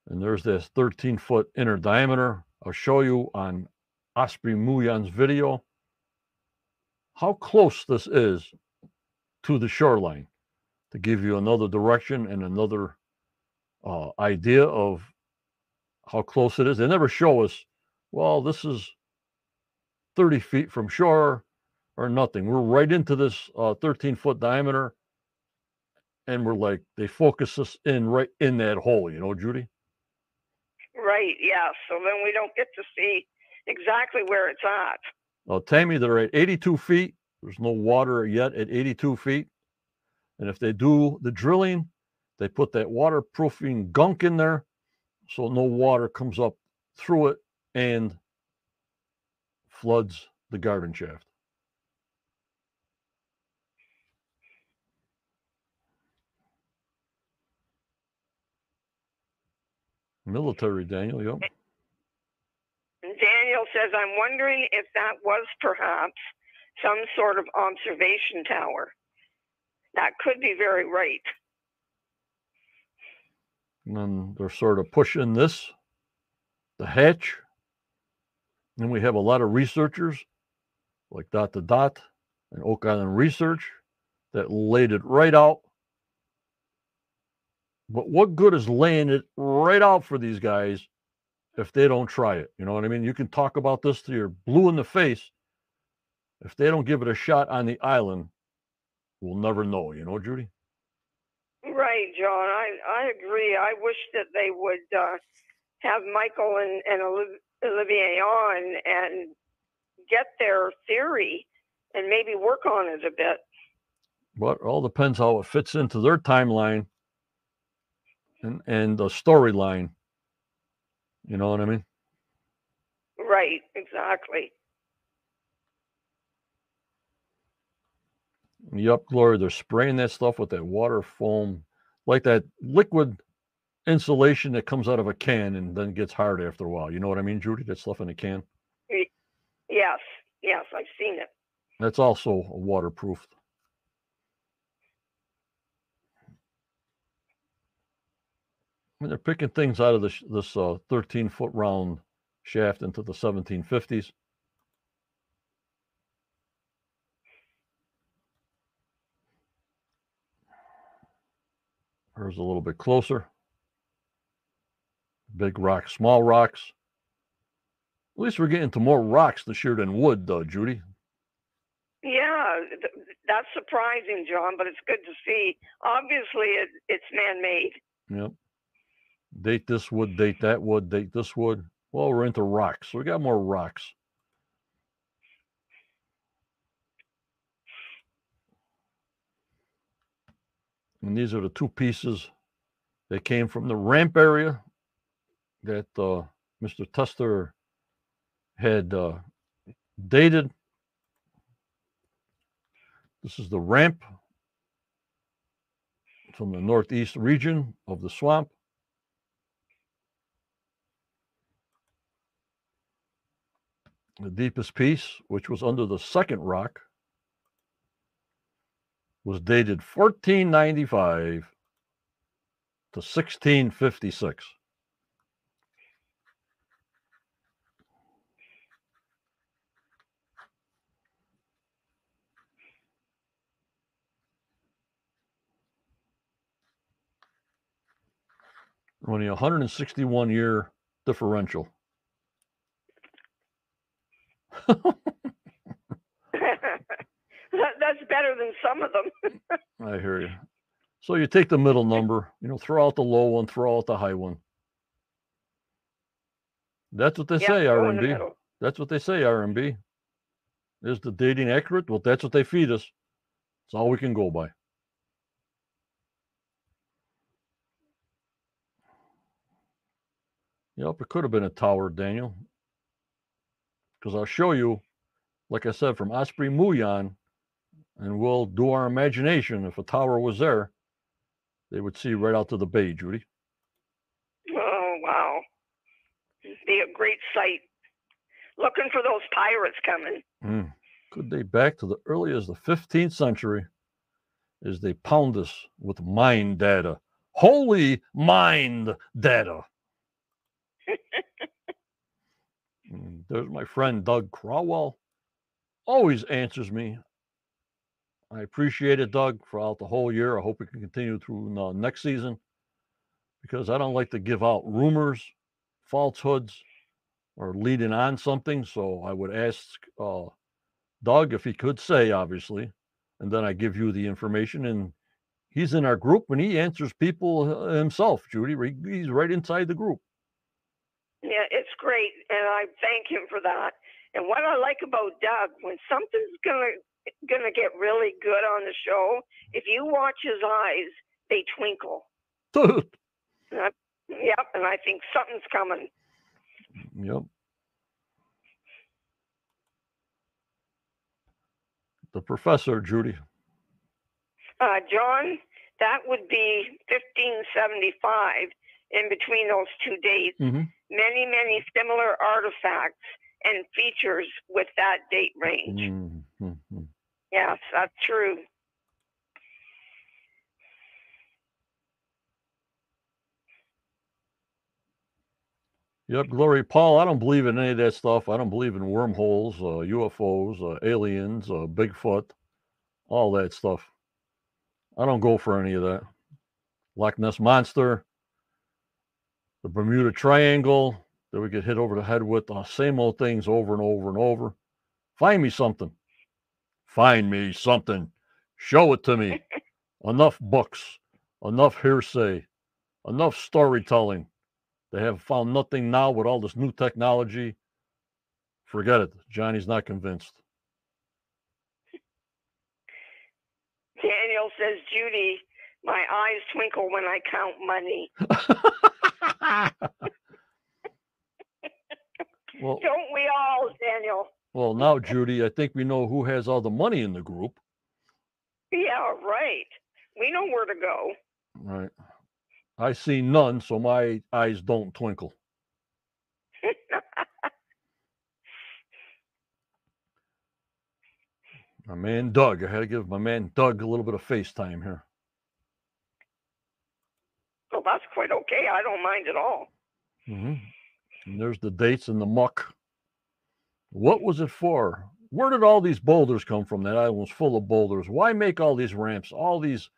And there's this 13 foot inner diameter. I'll show you on Osprey Muyan's video how close this is to the shoreline to give you another direction and another uh, idea of how close it is. They never show us, well, this is 30 feet from shore or nothing. We're right into this uh, 13 foot diameter. And we're like, they focus us in right in that hole, you know, Judy? Right. Yeah. So then we don't get to see exactly where it's at. Now, Tammy, they're at 82 feet. There's no water yet at 82 feet. And if they do the drilling, they put that waterproofing gunk in there so no water comes up through it and floods the garden shaft. Military, Daniel, yep. Daniel says, I'm wondering if that was perhaps some sort of observation tower. That could be very right. And then they're sort of pushing this, the hatch. And we have a lot of researchers like Dot to Dot and Oak Island Research that laid it right out But what good is laying it right out for these guys if they don't try it? You know what I mean? You can talk about this to your blue in the face. If they don't give it a shot on the island, we'll never know. You know, Judy? Right, John. I, I agree. I wish that they would uh, have Michael and, and Olivier on and get their theory and maybe work on it a bit. But it all depends how it fits into their timeline and and the storyline. You know what I mean? Right, exactly. Yup, Glory, they're spraying that stuff with that water foam, like that liquid insulation that comes out of a can and then gets hard after a while. You know what I mean, Judy? That stuff in a can. Yes, yes, I've seen it. That's also waterproof. Mean, they're picking things out of this this uh, 13 foot round shaft into the 1750s. Here's a little bit closer. Big rocks, small rocks. At least we're getting to more rocks this year than wood, though, Judy. Yeah, that's surprising, John, but it's good to see. Obviously, it, it's man made. Yep. Date this wood, date that wood, date this wood. Well, we're into rocks. So we got more rocks. And these are the two pieces that came from the ramp area that uh, Mr. Tester had uh, dated. This is the ramp from the northeast region of the swamp. The deepest piece, which was under the second rock, was dated 1495 to 1656. Only a 161 year differential. That's better than some of them. I hear you. So you take the middle number, you know, throw out the low one, throw out the high one. That's what they Yeah, say, in the RMB. That's what they say, RMB. Is the dating accurate? Well, that's what they feed us. It's all we can go by. Yep, it could have been a tower, Daniel. Because I'll show you, like I said, from Osprey Muon, and we'll do our imagination. If a tower was there, they would see right out to the bay, Judy. Oh, wow. It'd be a great sight. Looking for those pirates coming. Mm. Could date back to the early as the 15th century as they pound us with mine data. Holy mind data. Mm, There's my friend Doug Crowell. Always answers me. I appreciate it, Doug, throughout the whole year. I hope we can continue through uh, next season because I don't like to give out rumors, falsehoods, or leading on something. So I would ask uh, Doug if he could say, obviously, and then I give you the information. And he's in our group and he answers people uh, himself, Judy. He's right inside the group. Yeah, it's great, and I thank him for that. And what I like about Doug, when something's gonna gonna get really good on the show, if you watch his eyes, they twinkle. Yep, and I think something's coming. Yep. The professor, Judy. Uh, John, that would be 1575 in between those two dates. Mm-hmm. Many, many similar artifacts and features with that date range. Mm-hmm. Yes, that's true. Yep, Glory Paul. I don't believe in any of that stuff. I don't believe in wormholes, uh, UFOs, uh, aliens, uh, Bigfoot, all that stuff. I don't go for any of that. Loch Ness Monster, the Bermuda Triangle that we get hit over the head with the same old things over and over and over. Find me something. Find me something. Show it to me. enough books, enough hearsay, enough storytelling. They have found nothing now with all this new technology. Forget it. Johnny's not convinced. Daniel says, Judy, my eyes twinkle when I count money. well, Don't we all, Daniel? well, now, Judy, I think we know who has all the money in the group. Yeah, right. We know where to go. Right. I see none, so my eyes don't twinkle. My man Doug. I had to give my man Doug a little bit of FaceTime here. That's quite okay. I don't mind at all. hmm And there's the dates and the muck. What was it for? Where did all these boulders come from? That island was full of boulders. Why make all these ramps, all these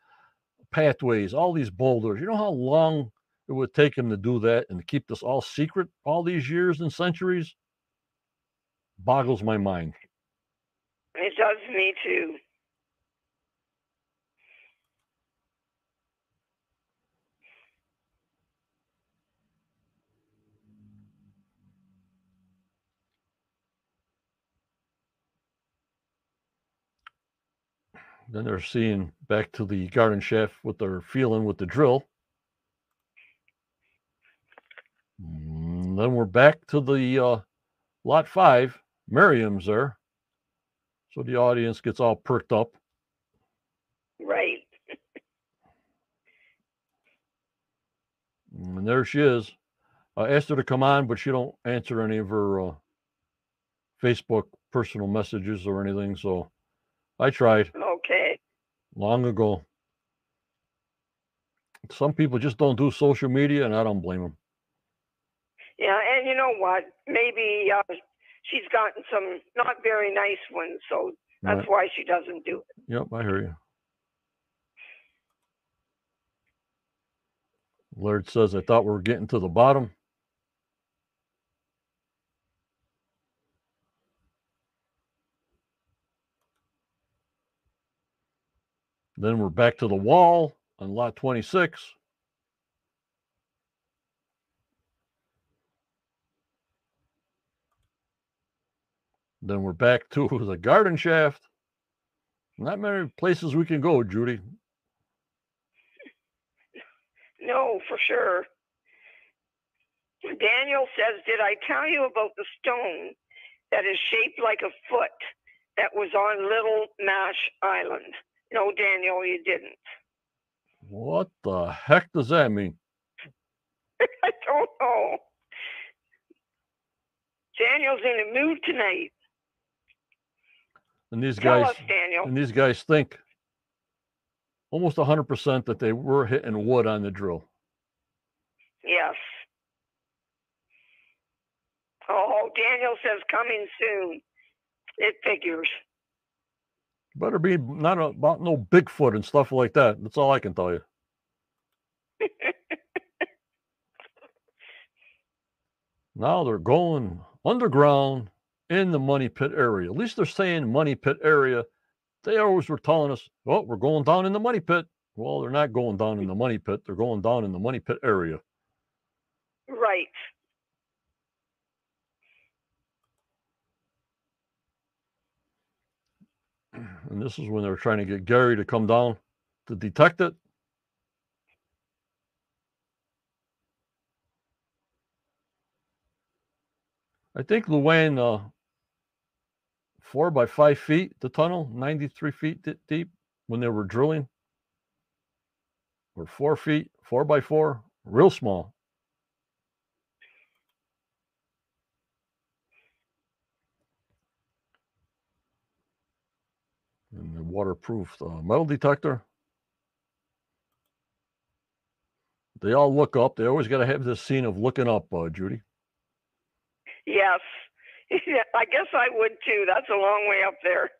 pathways, all these boulders? You know how long it would take him to do that and to keep this all secret all these years and centuries? Boggles my mind. It does me too. Then they're seeing back to the garden shaft what they're feeling with the drill. Mm, Then we're back to the uh, lot five. Miriam's there. So the audience gets all perked up. Right. And there she is. I asked her to come on, but she don't answer any of her uh, Facebook personal messages or anything. So I tried. Long ago. Some people just don't do social media, and I don't blame them. Yeah, and you know what? Maybe uh, she's gotten some not very nice ones, so that's Right. why she doesn't do it. Yep, I hear you. Laird says, I thought we were getting to the bottom. Then we're back to the wall on lot 26. Then we're back to the garden shaft. Not many places we can go, Judy. No, for sure. Daniel says, Did I tell you about the stone that is shaped like a foot that was on Little Mash Island? No, Daniel, you didn't. What the heck does that mean? I don't know. Daniel's in the mood tonight. And these Tell guys us, Daniel. and these guys think almost 100% that they were hitting wood on the drill. Yes. Oh, Daniel says coming soon. It figures. Better be not about no Bigfoot and stuff like that. That's all I can tell you. Now they're going underground in the money pit area. At least they're saying money pit area. They always were telling us, oh, we're going down in the money pit. Well, they're not going down in the money pit. They're going down in the money pit area. Right. And this is when they're trying to get Gary to come down to detect it. I think Luann, uh, four by five feet, the tunnel, 93 feet di- deep when they were drilling, or four feet, four by four, real small. And the waterproof uh, metal detector. They all look up. They always got to have this scene of looking up, uh, Judy. Yes. I guess I would too. That's a long way up there.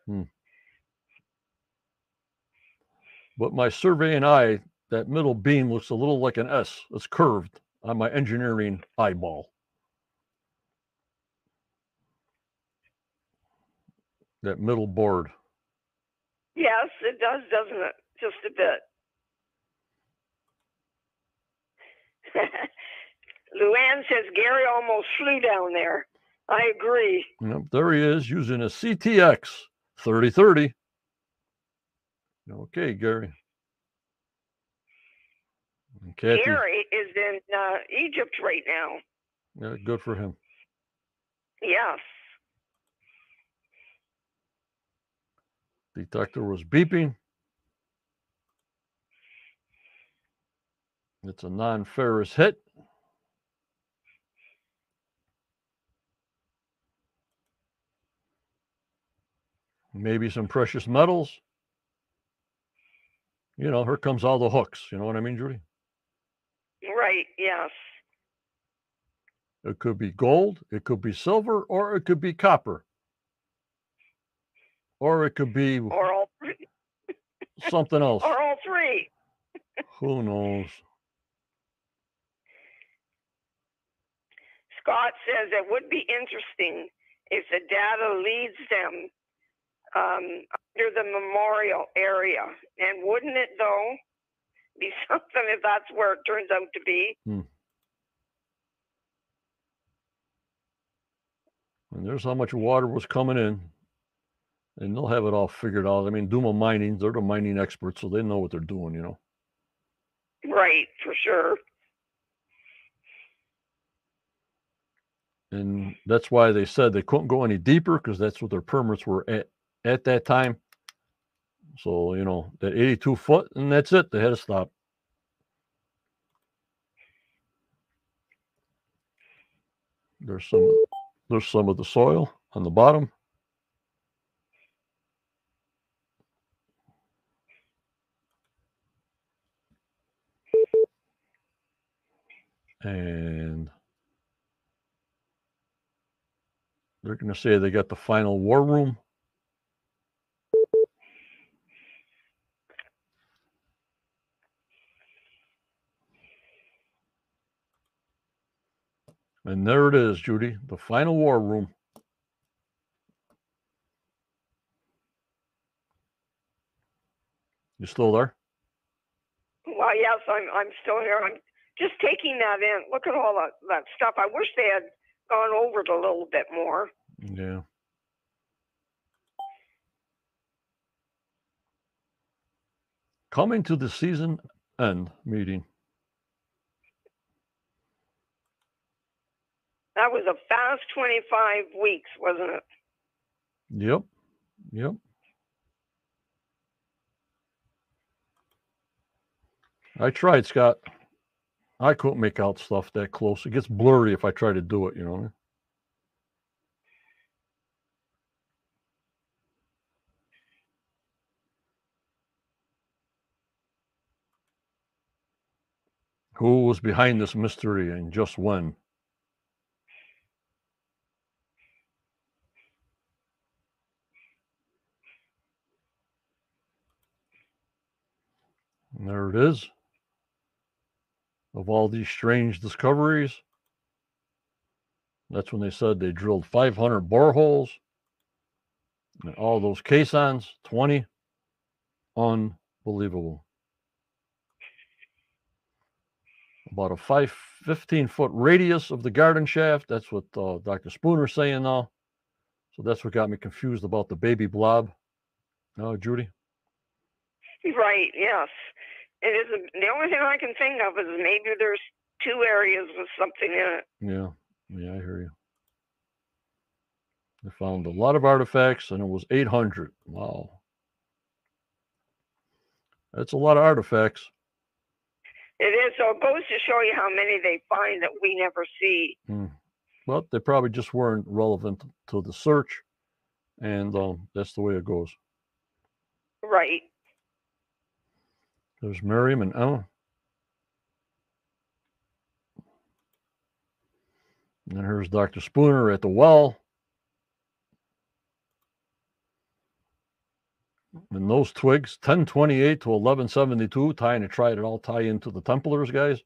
But my surveying eye that middle beam looks a little like an S. It's curved on my engineering eyeball. That middle board. Yes, it does, doesn't it? Just a bit. Luann says Gary almost flew down there. I agree. Yep, there he is using a CTX 3030. Okay, Gary. Kathy, Gary is in uh, Egypt right now. yeah, good for him. Yes. Detector was beeping. It's a non-ferrous hit. Maybe some precious metals. You know, here comes all the hooks. You know what I mean, Judy? Right. Yes. It could be gold, it could be silver, or it could be copper. Or it could be Or all three. something else. Or all three. Who knows? Scott says it would be interesting if the data leads them um, under the memorial area. And wouldn't it, though, be something if that's where it turns out to be? And there's how much water was coming in. And they'll have it all figured out. I mean, Dumas Mining, they're the mining experts, so they know what they're doing, you know. Right, for sure. And that's why they said they couldn't go any deeper because that's what their permits were at at that time. So, you know, that 82 foot, and that's it. They had to stop. There's some there's some of the soil on the bottom. And they're going to say they got the final war room. And there it is, Judy, the final war room. You still there? Well, yes, I'm I'm still here. I'm just taking that in. Look at all that, that stuff. I wish they had gone over it a little bit more. Yeah. Coming to the season end meeting. That was a fast 25 weeks, wasn't it? Yep. Yep. I tried, Scott. I couldn't make out stuff that close. It gets blurry if I try to do it, you know. Who was behind this mystery and just when? There it is. Of all these strange discoveries, that's when they said they drilled 500 boreholes and all those caissons, 20. Unbelievable. About a five, 15 foot radius of the garden shaft. That's what uh, Dr. Spooner's saying now. So that's what got me confused about the baby blob. No, Judy? Right. Yes. It is a, the only thing I can think of is maybe there's two areas with something in it. Yeah, yeah, I hear you. They found a lot of artifacts and it was 800. Wow. That's a lot of artifacts. It is. So it goes to show you how many they find that we never see. Hmm. But they probably just weren't relevant to the search. And um, that's the way it goes. Right. There's Miriam and Emma. And here's Dr. Spooner at the well. And those twigs, 1028 to 1172, tying to try it all tie into the Templars, guys.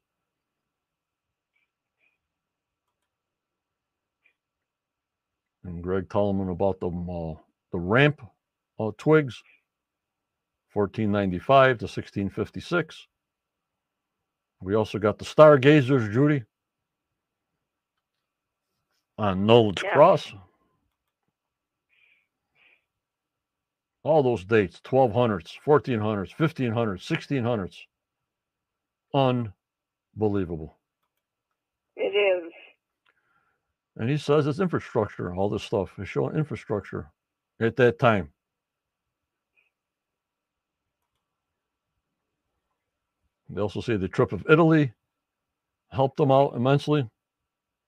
And Greg telling about the uh, the ramp uh, twigs, 1495 to 1656. We also got the stargazers, Judy, on Nolan's Yeah. Cross. All those dates 1200s, 1400s, 1500s, 1600s. Unbelievable. It is. And he says it's infrastructure, all this stuff is showing infrastructure at that time. They also say the trip of Italy helped them out immensely.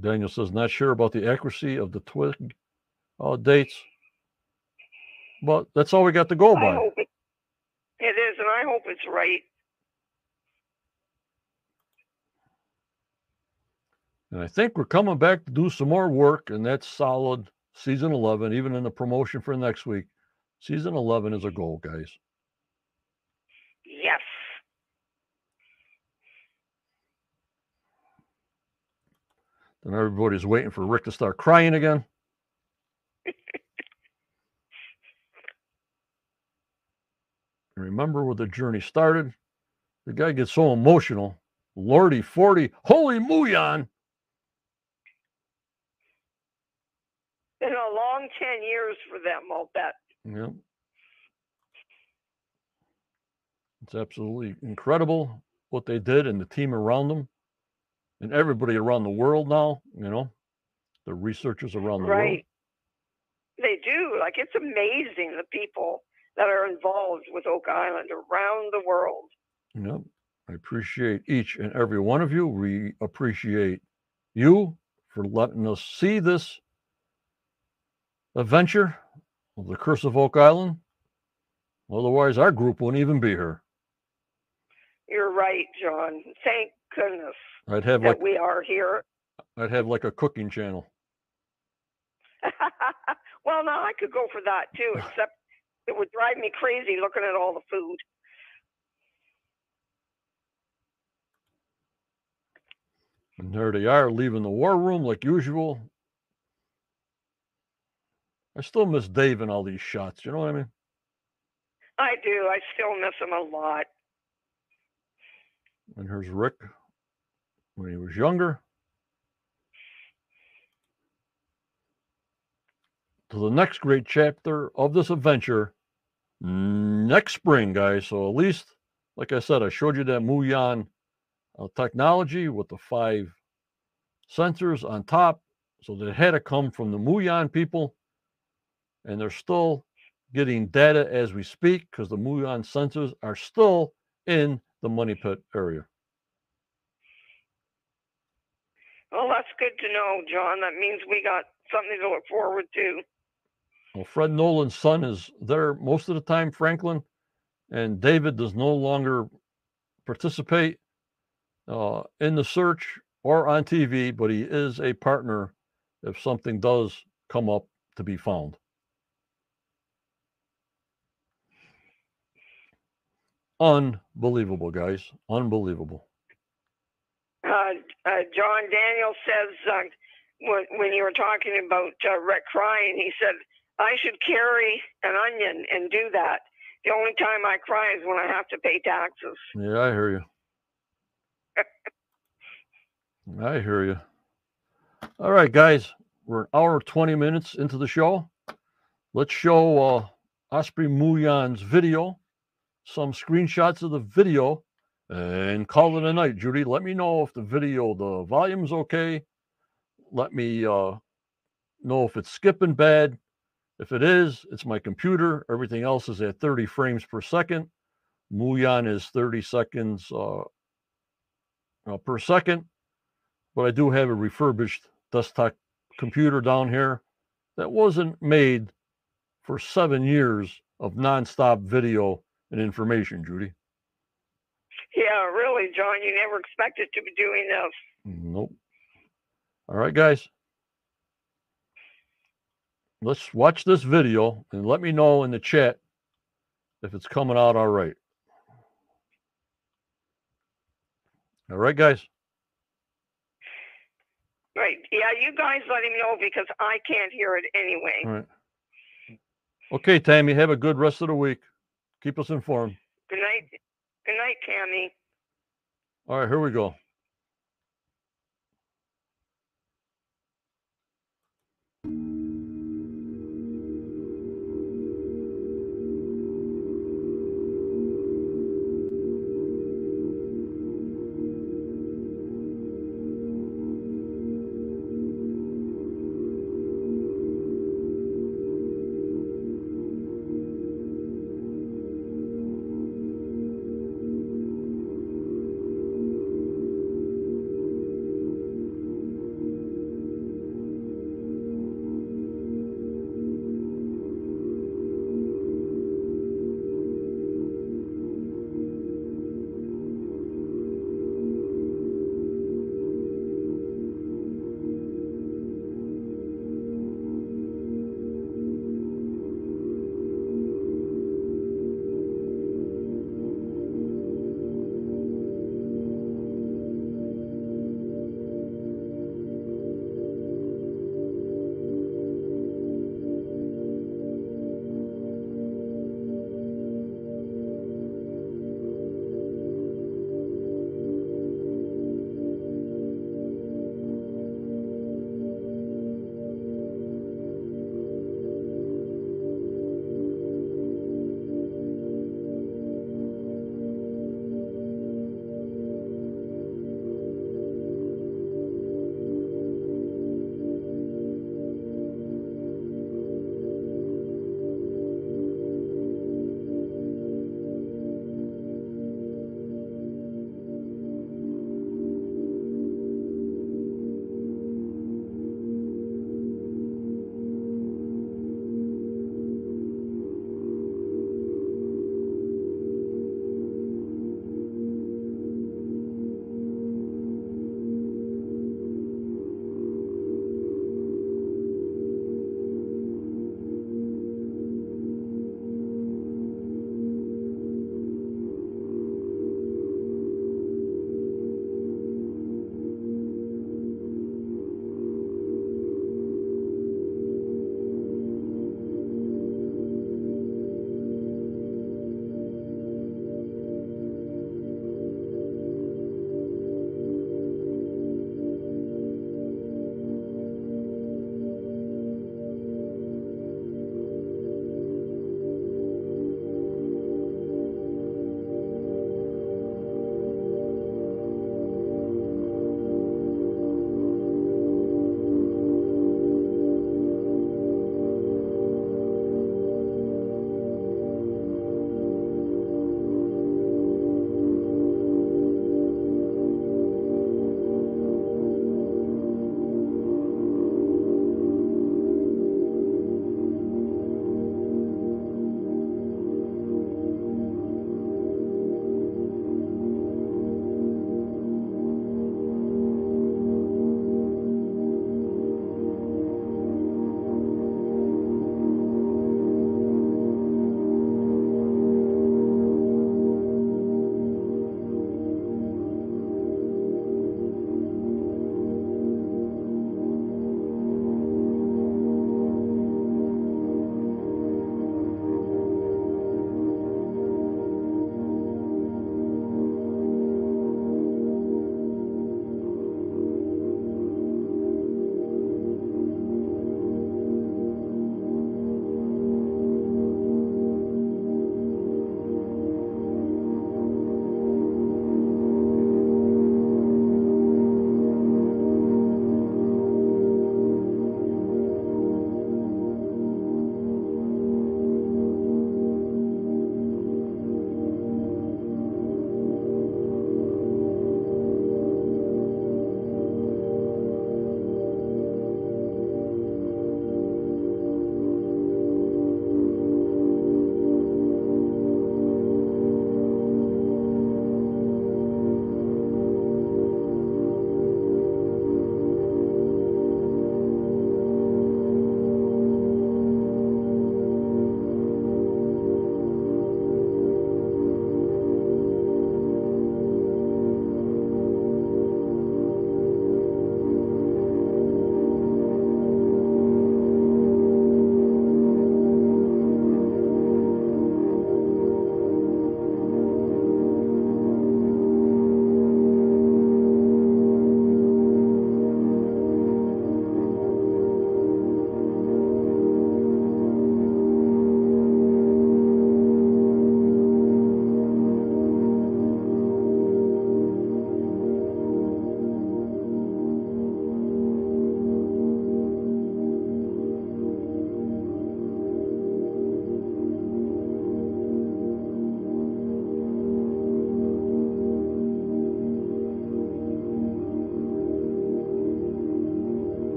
Daniel says, not sure about the accuracy of the twig uh, dates, but that's all we got to go by. it, it is, and I hope it's right. And I think we're coming back to do some more work, and that's solid season 11, even in the promotion for next week. Season 11 is a goal, guys. Yes. Then everybody's waiting for Rick to start crying again. Remember where the journey started? The guy gets so emotional. Lordy 40, holy Muon. Been a long 10 years for them, I'll bet. Yep. It's absolutely incredible what they did and the team around them and everybody around the world now, you know, the researchers around the world. Right. They do. Like, it's amazing the people that are involved with Oak Island around the world. Yep. I appreciate each and every one of you. We appreciate you for letting us see this adventure of the Curse of Oak Island. Otherwise, our group wouldn't even be here. You're right, John. Thank goodness I'd have that like we are here. I'd have like a cooking channel. well, now I could go for that too, except it would drive me crazy looking at all the food. And there they are leaving the war room like usual. I still miss Dave in all these shots. You know what I mean? I do. I still miss him a lot. And here's Rick when he was younger. To the next great chapter of this adventure next spring, guys. So at least, like I said, I showed you that Muon uh, technology with the five sensors on top. So that had to come from the Muon people. And they're still getting data as we speak because the Muon sensors are still in the money pit area. Well, that's good to know, John. That means we got something to look forward to. Well, Fred Nolan's son is there most of the time, Franklin, and David does no longer participate uh, in the search or on TV, but he is a partner if something does come up to be found. Unbelievable, guys. Unbelievable. Uh, uh, John Daniel says uh, when, when you were talking about uh, Rick crying, he said, I should carry an onion and do that. The only time I cry is when I have to pay taxes. Yeah, I hear you. I hear you. All right, guys, we're an hour 20 minutes into the show. Let's show uh, Osprey Muon's video, some screenshots of the video, and call it a night. Judy, let me know if the video, the volume's okay. Let me uh, know if it's skipping bad. If it is, it's my computer. Everything else is at 30 frames per second. Muon is 30 seconds uh, uh, per second. But I do have a refurbished desktop computer down here that wasn't made for seven years of nonstop video and information, Judy. Yeah, really, John. You never expected to be doing this. Nope. All right, guys. Let's watch this video and let me know in the chat if it's coming out all right. All right, guys. Right. Yeah, you guys let him know because I can't hear it anyway. All right. Okay, Tammy, have a good rest of the week. Keep us informed. Good night. Good night, Tammy. All right, here we go.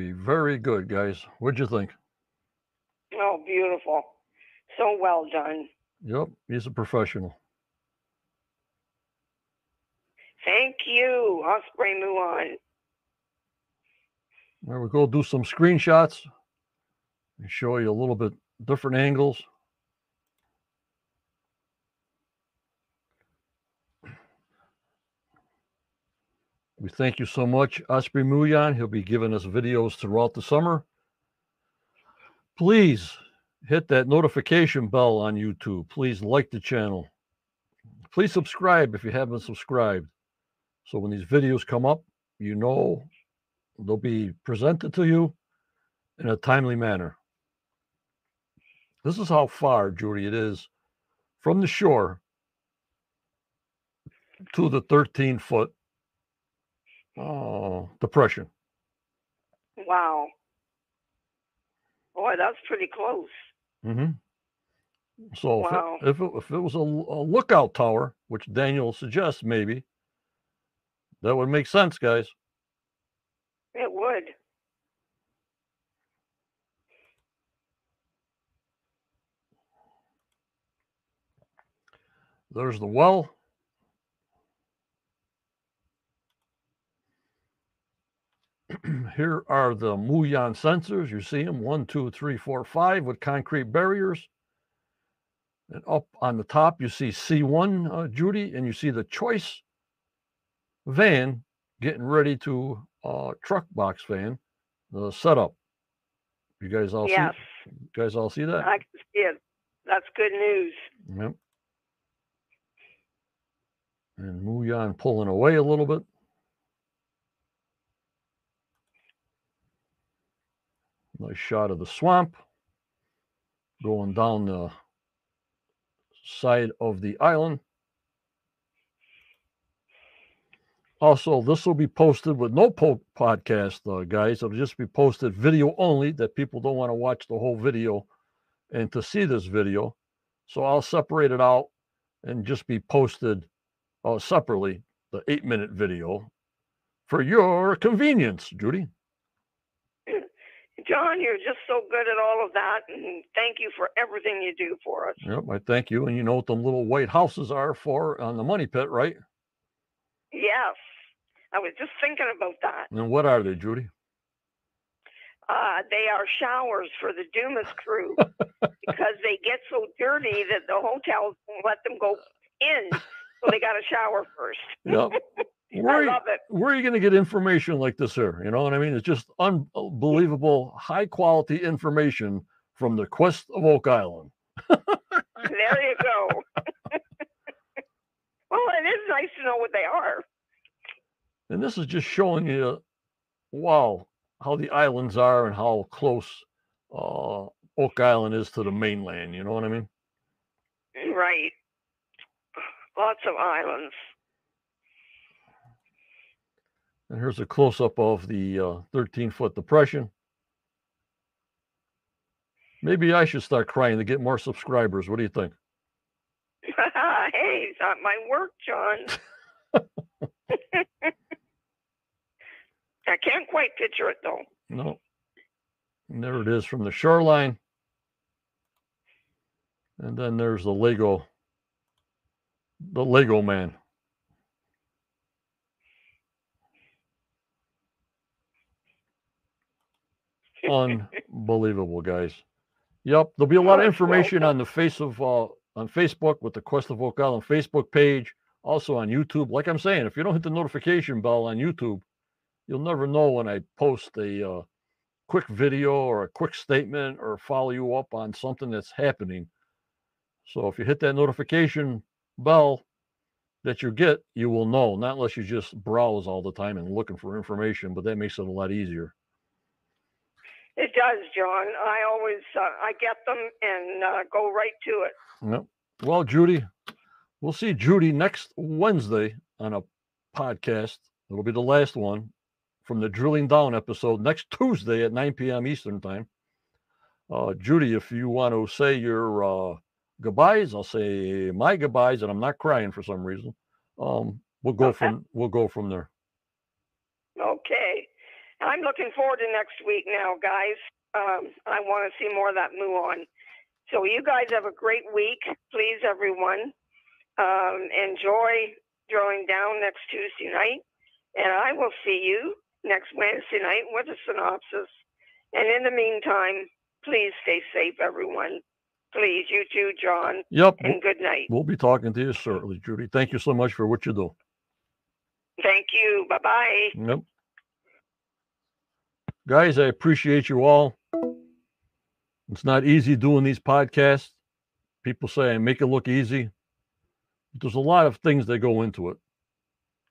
Very, very good, guys. What'd you think? Oh, beautiful. So well done. Yep, he's a professional. Thank you, Osprey Muon. There we go. Do some screenshots and show you a little bit different angles. We thank you so much, Osprey Muon. He'll be giving us videos throughout the summer. Please hit that notification bell on YouTube. Please like the channel. Please subscribe if you haven't subscribed. So when these videos come up, you know they'll be presented to you in a timely manner. This is how far, Judy, it is from the shore to the 13 foot oh, depression. Wow. Boy, that's pretty close. Mm-hmm. So Wow. if, it, if, it, if it was a, a lookout tower, which Daniel suggests maybe, that would make sense, guys. It would. There's the well. Here are the Muon sensors. You see them one, two, three, four, five with concrete barriers. And up on the top, you see C1, uh, Judy, and you see the choice van getting ready to uh, truck box van, the setup. You guys all yes, see? You guys all see that? I can see it. That's good news. Yep. And Muon pulling away a little bit. Nice shot of the swamp going down the side of the island. Also, this will be posted with no po- podcast, uh, guys. It'll just be posted video only that people don't want to watch the whole video and to see this video. So I'll separate it out and just be posted uh, separately, the eight minute video for your convenience, Judy. John, you're just so good at all of that, and thank you for everything you do for us. Yep, I thank you. And you know what the little white houses are for on the money pit, right? Yes, I was just thinking about that. And what are they, Judy? Uh, they are showers for the Dumas crew because they get so dirty that the hotels won't let them go in, so they got to shower first. Yep. I Where, love it. where are you going to get information like this here? You know what I mean? It's just unbelievable, high quality information from the Quest of Oak Island. There you go. well, it is nice to know what they are. And this is just showing you, wow, how the islands are and how close uh, Oak Island is to the mainland. You know what I mean? Right. Lots of islands. And here's a close up of the uh, 13 foot depression. Maybe I should start crying to get more subscribers. What do you think? hey, it's not my work, John. I can't quite picture it though. No. And there it is from the shoreline. And then there's the Lego, the Lego man. Unbelievable, guys. Yep, there'll be a lot of information on the face of uh, on Facebook with the Quest of Oak Island Facebook page, also on YouTube. Like I'm saying, if you don't hit the notification bell on YouTube, you'll never know when I post a uh, quick video or a quick statement or follow you up on something that's happening. So if you hit that notification bell that you get, you will know, not unless you just browse all the time and looking for information, but that makes it a lot easier. It does, John. I always uh, I get them and uh, go right to it. Yep. Well, Judy, we'll see Judy next Wednesday on a podcast. It'll be the last one from the drilling down episode next Tuesday at 9 p.m. Eastern time. Uh, Judy, if you want to say your uh, goodbyes, I'll say my goodbyes, and I'm not crying for some reason. Um, we'll go Okay. from we'll go from there. Okay. I'm looking forward to next week now, guys. Um, I want to see more of that Muon. So you guys have a great week, please, everyone. Um, enjoy drilling down next Tuesday night, and I will see you next Wednesday night with a synopsis. And in the meantime, please stay safe, everyone. Please, you too, John, Yep. and good night. We'll be talking to you shortly, Judy. Thank you so much for what you do. Thank you. Bye bye. Yep. Guys, I appreciate you all. It's not easy doing these podcasts. People say I make it look easy. But there's a lot of things that go into it.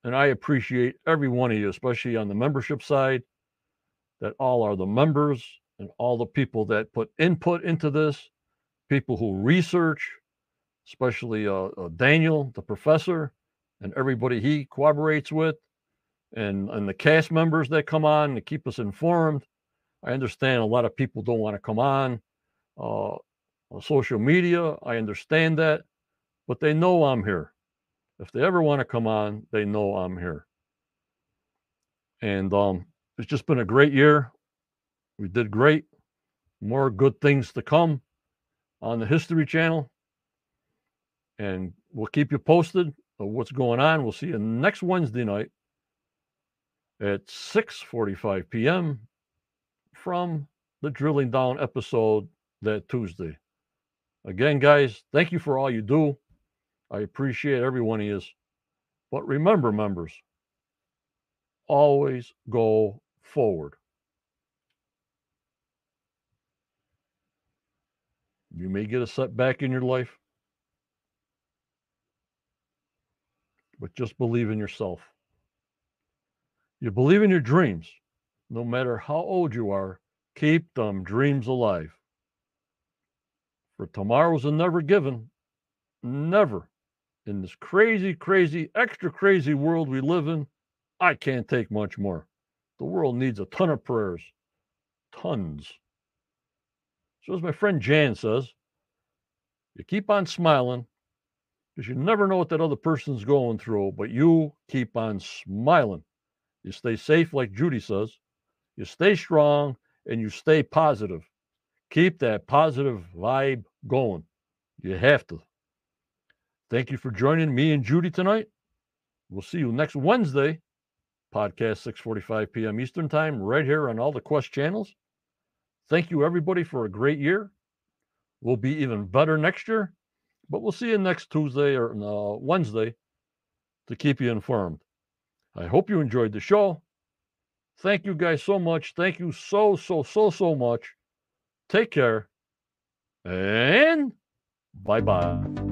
And I appreciate every one of you, especially on the membership side, that all are the members and all the people that put input into this, people who research, especially uh, uh, Daniel, the professor, and everybody he cooperates with and and the cast members that come on to keep us informed. I understand a lot of people don't want to come on uh, on social media. I understand that, but they know I'm here. If they ever want to come on, they know I'm here. And um, it's just been a great year. We did great. More good things to come on the History Channel. And we'll keep you posted of what's going on. We'll see you next Wednesday night at 6:45 p.m. from the drilling down episode that Tuesday. Again, guys, thank you for all you do. I appreciate every one of you. But remember, members, always go forward. You may get a setback in your life, but just believe in yourself. You believe in your dreams, no matter how old you are, keep them dreams alive. For tomorrow's a never given, never. In this crazy, crazy, extra crazy world we live in, I can't take much more. The world needs a ton of prayers, tons. So, as my friend Jan says, you keep on smiling because you never know what that other person's going through, but you keep on smiling. You stay safe, like Judy says. You stay strong and you stay positive. Keep that positive vibe going. You have to. Thank you for joining me and Judy tonight. We'll see you next Wednesday, podcast 6:45 p.m. Eastern Time, right here on all the Quest channels. Thank you everybody for a great year. We'll be even better next year, but we'll see you next Tuesday or uh, Wednesday to keep you informed. I hope you enjoyed the show. Thank you guys so much. Thank you so, so, so, so much. Take care and bye bye.